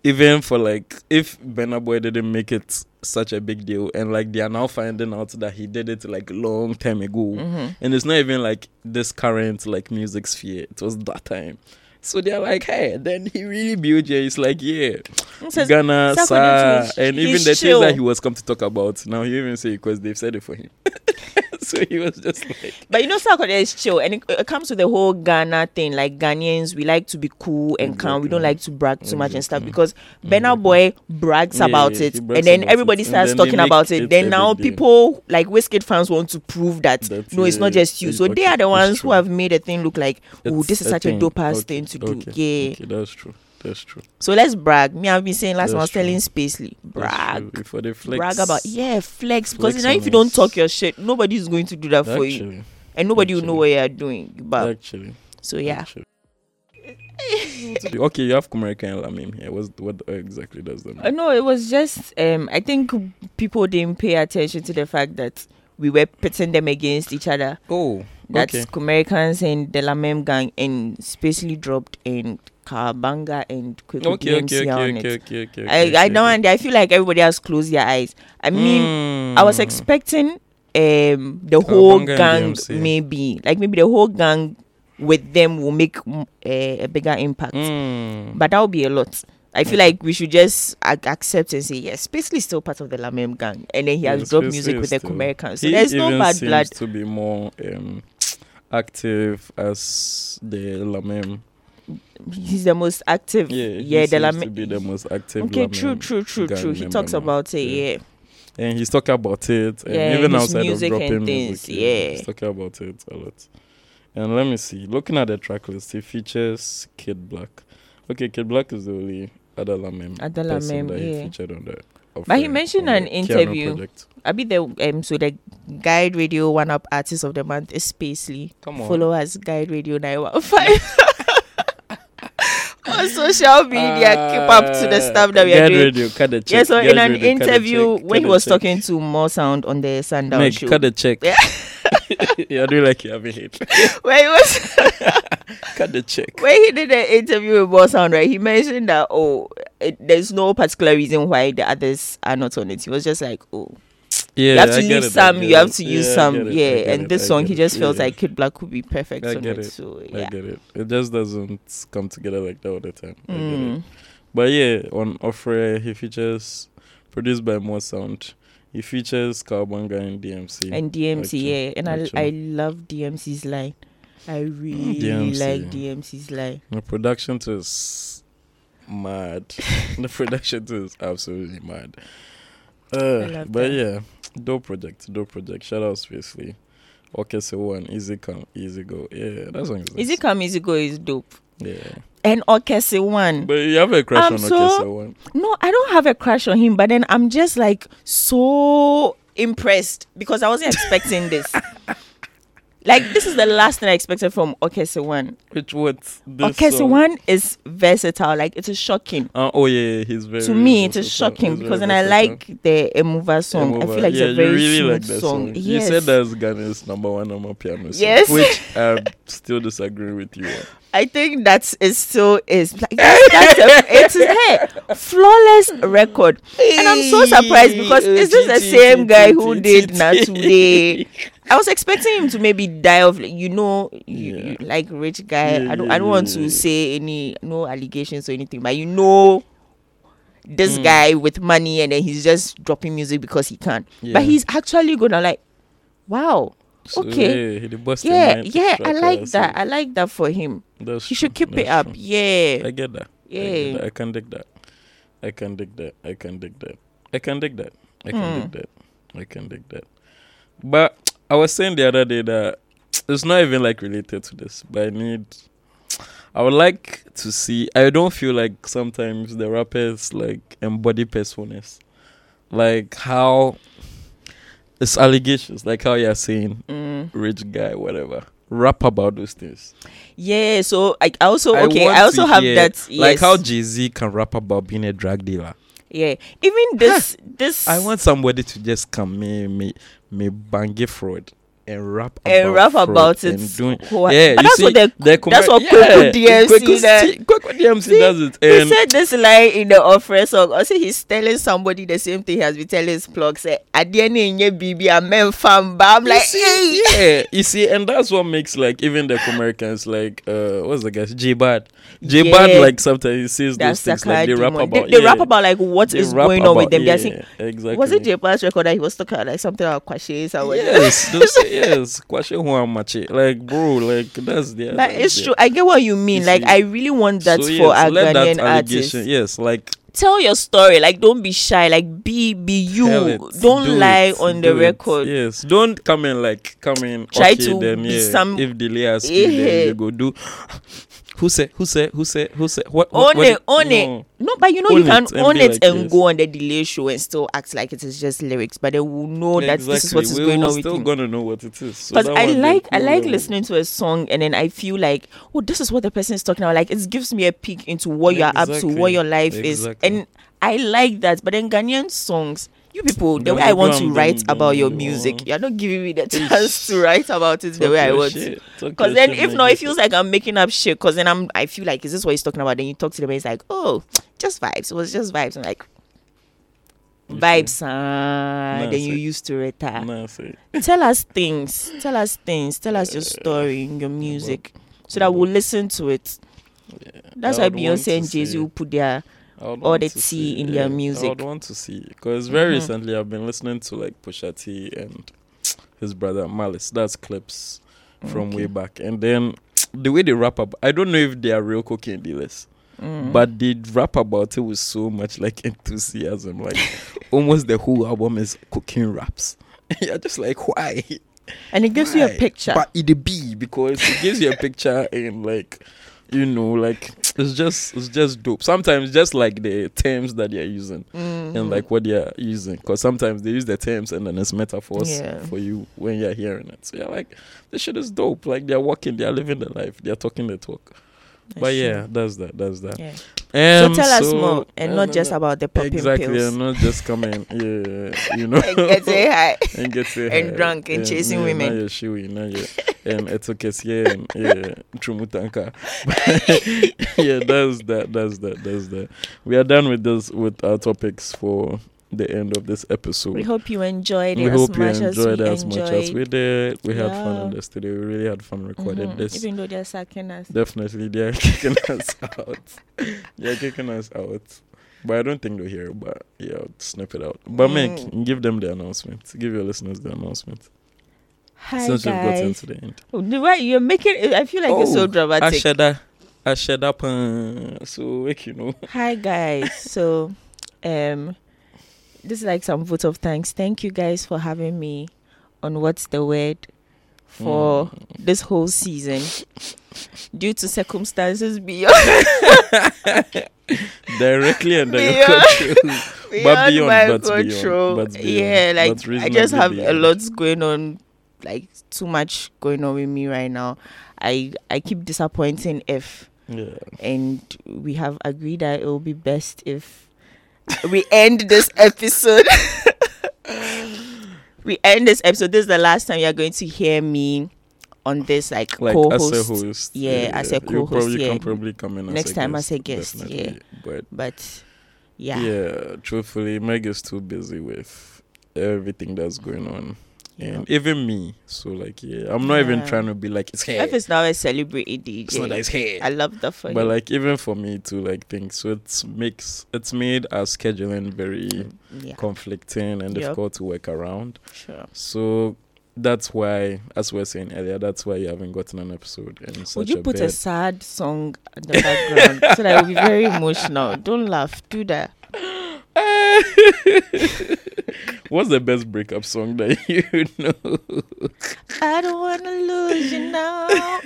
even for like if Burna Boy didn't make it such a big deal, and like they are now finding out that he did it like long time ago, Mm-hmm. and it's not even like this current like music sphere. It was that time. So they're like, hey, then he really built you. It's like, yeah, It says, Ghana, sir. And even the chill. things that he was come to talk about, now he even say because they've said it for him. [laughs] [laughs] so he was just like, But you know, Sarkodie is chill, and it, it comes with the whole Ghana thing. Like Ghanaians, we like to be cool and mm, calm. We don't like to brag too much and stuff Exactly. because Burna mm, Boy brags Yeah, about yeah, it, brags and then everybody it, starts talking about it. it Then now deal. people like Wizkid fans want to prove that That, no, it's not just you. So they are the ones who have made a thing look like, oh, this is such a dope ass Okay, thing to do. okay, Yeah. Okay, that's true. That's true. So let's brag. Me, I've been saying last time I was telling. Spacely, brag. Before they flex. Brag about yeah, flex because Flex now if you don't talk your shit, nobody is going to do that for you, and nobody will know what you are doing. But actually, so yeah, actually. okay, you have Kumarica and La Meme here. What's, what exactly does that Uh, mean? no, it was just um I think people didn't pay attention to the fact that we were pitting them against each other. Oh, That's okay. And the La Meme gang and Spacely dropped and Kabanga and Quick Okay, okay, okay, on okay, it. okay, okay, I, okay, I don't and I feel like everybody has closed their eyes. I mean I was Mm. expecting um the whole gang maybe like maybe the whole gang with them will make mm, uh, a bigger impact. Mm. But that would be a lot. I feel like we should just ac- accept and say yes. Basically, still part of the La Meme gang, and then he has Yes, dropped music with the Americans. So he there's no bad seems blood. to be more um, active as the La Meme. He's the most active. Yeah, Yeah, he the be the most active. Okay, true, true, true, true. He talks now. about it. Yeah. Yeah. and he's talking about it, and Yeah, even outside music of dropping things, music, yeah. he's talking about it a lot. And let me see, looking at the track list, he features Kiddblack. Okay, Kiddblack is the only other La Meme Other person Lamem, that he featured on of But he mentioned an interview. I be the um so the Guide Radio One Up Artist of the Month is Spacely. Come on, Follow us Guide Radio Nine One Five. [laughs] On social media, keep up to the uh, stuff that we are doing. Radio, cut the check. Yeah, so in an Radio, interview check, when he was check. talking to More Sound on the Sundown Meg, show, cut the check. Yeah. [laughs] yeah, do like you having hate. where he was [laughs] cut the check. when he did an interview with More Sound, right? He mentioned that oh, it, there's no particular reason why the others are not on it. He was just like, oh, Yeah, you have to I leave it, some, you have to use Yeah, some, it, yeah. And this I song, he it. just feels Yeah. like Kiddblack would be perfect I on get it. it. So I get it. It just doesn't come together like that all the time. I it. Mm. But yeah, on Offre, he features produced by More Sound. He features Carbanga and DMC. And DMC, Actually, yeah. And I, actually. I love DMC's line. I really DMC. like DMC's line. the production is mad. [laughs] the production is absolutely mad. Uh, love but that. yeah, dope project, dope project. Shout out Spacely. Okay, so one easy come, easy go. Yeah, that song is nice. Easy Come Easy Go is dope. Yeah, And Okese One. but you have a crush I'm on so- Okay, so one. No, I don't have a crush on him, but then I'm just like so impressed because I wasn't expecting this. [laughs] Like this is the last thing I expected from Okese One. Which what? This Okese song? One is versatile. Like it is shocking. Uh, oh yeah, yeah, he's very. to me, it is shocking because then I like the Emuva song. I feel like yeah, it's a very really smooth like that song. song. You said that's Ghana's number one Amapiano song. Yes. Which [laughs] I still disagree with you on. I think that is still is like that's, that's a, it is hey, flawless record, and I'm so surprised because it's just the same guy who did Not Today? [laughs] I was expecting him to maybe die of you know you, Yeah. you like rich guy. Yeah, I don't I don't want to say any no allegations or anything, but you know this Mm. guy with money and then he's just dropping music because he can. But he's actually. I'm like, wow. So, okay. Yeah, Yeah, yeah, I like so that. I like that for him. That's He should true, keep it up. true. Yeah. I get that. I, get Yeah. that. I can dig that. I can dig that. I can dig that. I can dig that. I can Hmm. dig that. I can dig that. But I was saying the other day that [tsk] it's not even like related to this, but I need. [tsk] I would like to see. I don't feel like sometimes the rappers like embody personas, like how it's allegations, like how you're saying Mm. rich guy, whatever. Rap about those things. Yeah, so I I also I okay. I also have hear, that. Like how Jay Z can rap about being a drug dealer. yeah. Even this this I want somebody to just come me me me bangy fraud. And rap And about rap about and it. Doing, Who- yeah, you that's see, what the- the commer- that's what yeah, Kwaku DMC sti- DMC See, does it. He said this line in the offer song. I say he's telling somebody the same thing he has been telling his plug. Say, "At the end, in your baby, I'm men fan." But I'm like, you hey. yeah, you see, and that's what makes like even the Americans like uh what's the guy J Bad. J Bad Yeah. like sometimes he says those That's things like they rap about They, they yeah, rap about like what they is going on with about- them. They're yeah, saying, exactly. was it J Pass record that he was talking about like something about Kwashes or? Yes, those, [laughs] yes. Kwashe Huamache. Like, bro, like that's the. Like it's true. I get what you mean. Like. I really want that so, for yes, that Ghanaian allegation- Yes, like Tell your story. Like don't be shy. Like be be you. don't do lie it, on do the it. record. Yes, don't come in like come in. Try okay, to then, be yeah, some- If the layer skill, Yeah. then you go do. Who said? Who said? Who said? Who said? What? what Own what it, own no. it. Mm. No, but you know Own you can it own it like, and yes. go on the delay show and still act like it is just lyrics, but they will know that this is what is Exactly. going We're on with still gonna know what it is. So Because that I like I like listening to a song and then I feel like oh this is what the person is talking about like it gives me a peek into what you are up to what your life is and I like that but then Ghanaian songs you people the Dum, way I want to write about your music you're not giving me the chance to write about it the way I want shit. Because then if not it feels like I'm making up shit because then I'm I feel like is this what he's talking about? Then you talk to them and it's like oh just vibes. It was just vibes. I'm like You vibes ah. Nah, then you used to retire Nah, tell us things. Tell us things. Tell us your story your music so that we'll listen to it. Yeah. that's why beyonce and jay-z will put their The to see- in their music. I would want to see because very Mhm. recently I've been listening to like Pusha T and his brother Malice. That's clips from Okay. way back, and then the way they rap up. I don't know if they are real cocaine dealers, Mm. but they rap about it with so much like enthusiasm. Like [laughs] almost the whole album is cocaine raps. [laughs] You're just like why? and it gives you a picture But it be because it gives you a picture and like you know, like it's just it's just dope. Sometimes just like the terms that they're using Mhm. and like what they're using, because sometimes they use the terms and then it's metaphors Yeah. for you when you're hearing it. So you're like, this shit is dope. Like they're walking, they're living the life, they're talking the talk. That's but true. yeah, that's that. That's that. Yeah. Um, so tell us so- more and no, not no, just no. about the popping exactly, pills and not just coming, [laughs] yeah, you [laughs] know, and getting high and get to and drunk and chasing yeah, women. You're shoey, now you're [laughs] and it's okay, yeah, yeah, Trumutanka. yeah, that's that, that's that, that's that. We are done with this with our topics for the end of this episode. we hope you enjoyed it We as hope you much as enjoyed we it as much as we did. We had fun Yeah. in the studio. We really had fun recording Mhm. this. even though they're sacking us Definitely, they're kicking [laughs] us out. They're kicking us out. But I don't think they'll hear it. But yeah, I'll snip it out. But Mm. give them the announcement. Give your listeners the announcement. hi Since we've gotten guys to the end. Oh, you're making it I feel like it's so dramatic. Oh, dramatic Ashada. Ashada pan. So, make you know. Hi guys. so [laughs] um this is like some vote of thanks. Thank you guys for having me on what's the word for Mm. this whole season. [laughs] Due to circumstances beyond [laughs] Directly under your Beyond- control. [laughs] beyond, beyond, my but beyond, but beyond, yeah, like but I just have reasonably a lot going on, like too much going on with me right now. I I keep disappointing if Yeah. and we have agreed that it will be best if we end this episode. [laughs] we end this episode. This is the last time you're going to hear me on this like, Like co-host. as a host. Yeah, as a You co-host, probably yeah. can probably come in as Next a time guest, as a guest, definitely. But But yeah. yeah. truthfully, Meg is too busy with everything that's going on. Yeah. Even me. So like yeah. I'm not even trying to be like it's here. F is now a celebrity DJ. It's not it's here. I love that for but like even for me to like think so it's makes it's made our scheduling very mm, yeah, conflicting and Yup. difficult to work around. sure. So that's why, as we were saying earlier, that's why you haven't gotten an episode in such Would you a put bad. a sad song in the background so that it will be very emotional? Don't laugh. Do that. [laughs] What's the best breakup song that [laughs] you know? I don't wanna lose you now.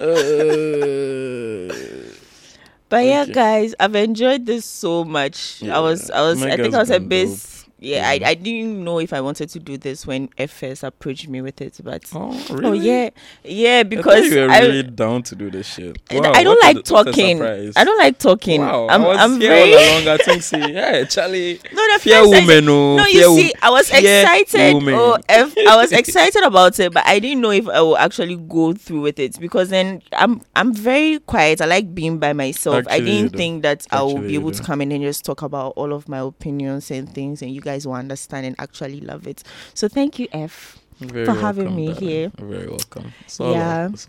Uh, [laughs] But yeah, Okay. guys, I've enjoyed this so much. I was, I was, I think I was a bit. Yeah, I, mm. I didn't know if I wanted to do this when FS approached me with it, but Oh, oh yeah, yeah, because thought you were I, really down to do this shit. I- Wow, I don't like a talking. I don't like talking. Wow, I'm, I was I'm here very. all along. I think, see, [laughs] yeah, Charlie, No, the fear woman, oh, No, you see, I was excited. woman. Oh, F, I was [laughs] excited about it, but I didn't know if I will actually go through with it because then I'm I'm very quiet. I like being by myself. I Actually, you didn't think that I will be able to come in and just talk about all of my opinions and things, and you guys will understand and actually love it. So thank you, F. Very for having welcome, me darling. here. You're Very welcome. It's Yeah. It's.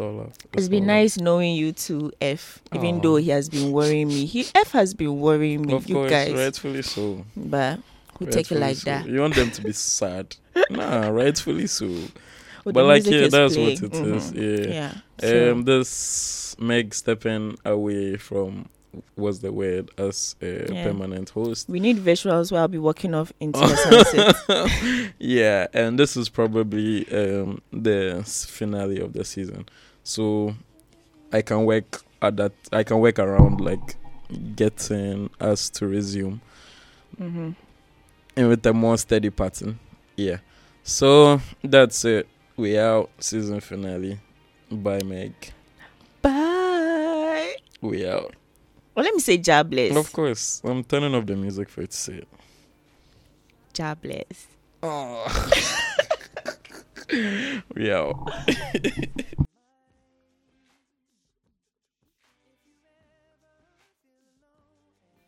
It's been nice knowing you too, F. Even Aw. though he has been worrying me, he F has been worrying me. Of you course, guys, rightfully so. but we take it like so. that. You want them to be sad? [laughs] nah, rightfully so. Oh, but like, yeah, that's playing. what it is. Mhm. Yeah. Yeah. So- Um, this Meg stepping away from was the word as a Yeah. permanent host. We need visuals where I'll be walking off into the sunset. [laughs] yeah, and this is probably um, the finale of the season, so I can work at that. I can work around like getting us to resume mm-hmm. and with a more steady pattern. Yeah, so that's it. We out season finale. Bye, Meg. Bye. We out. Well, let me say jobless. Of course, I'm turning off the music for it to say it. Jobless. Oh. [laughs] out. [laughs]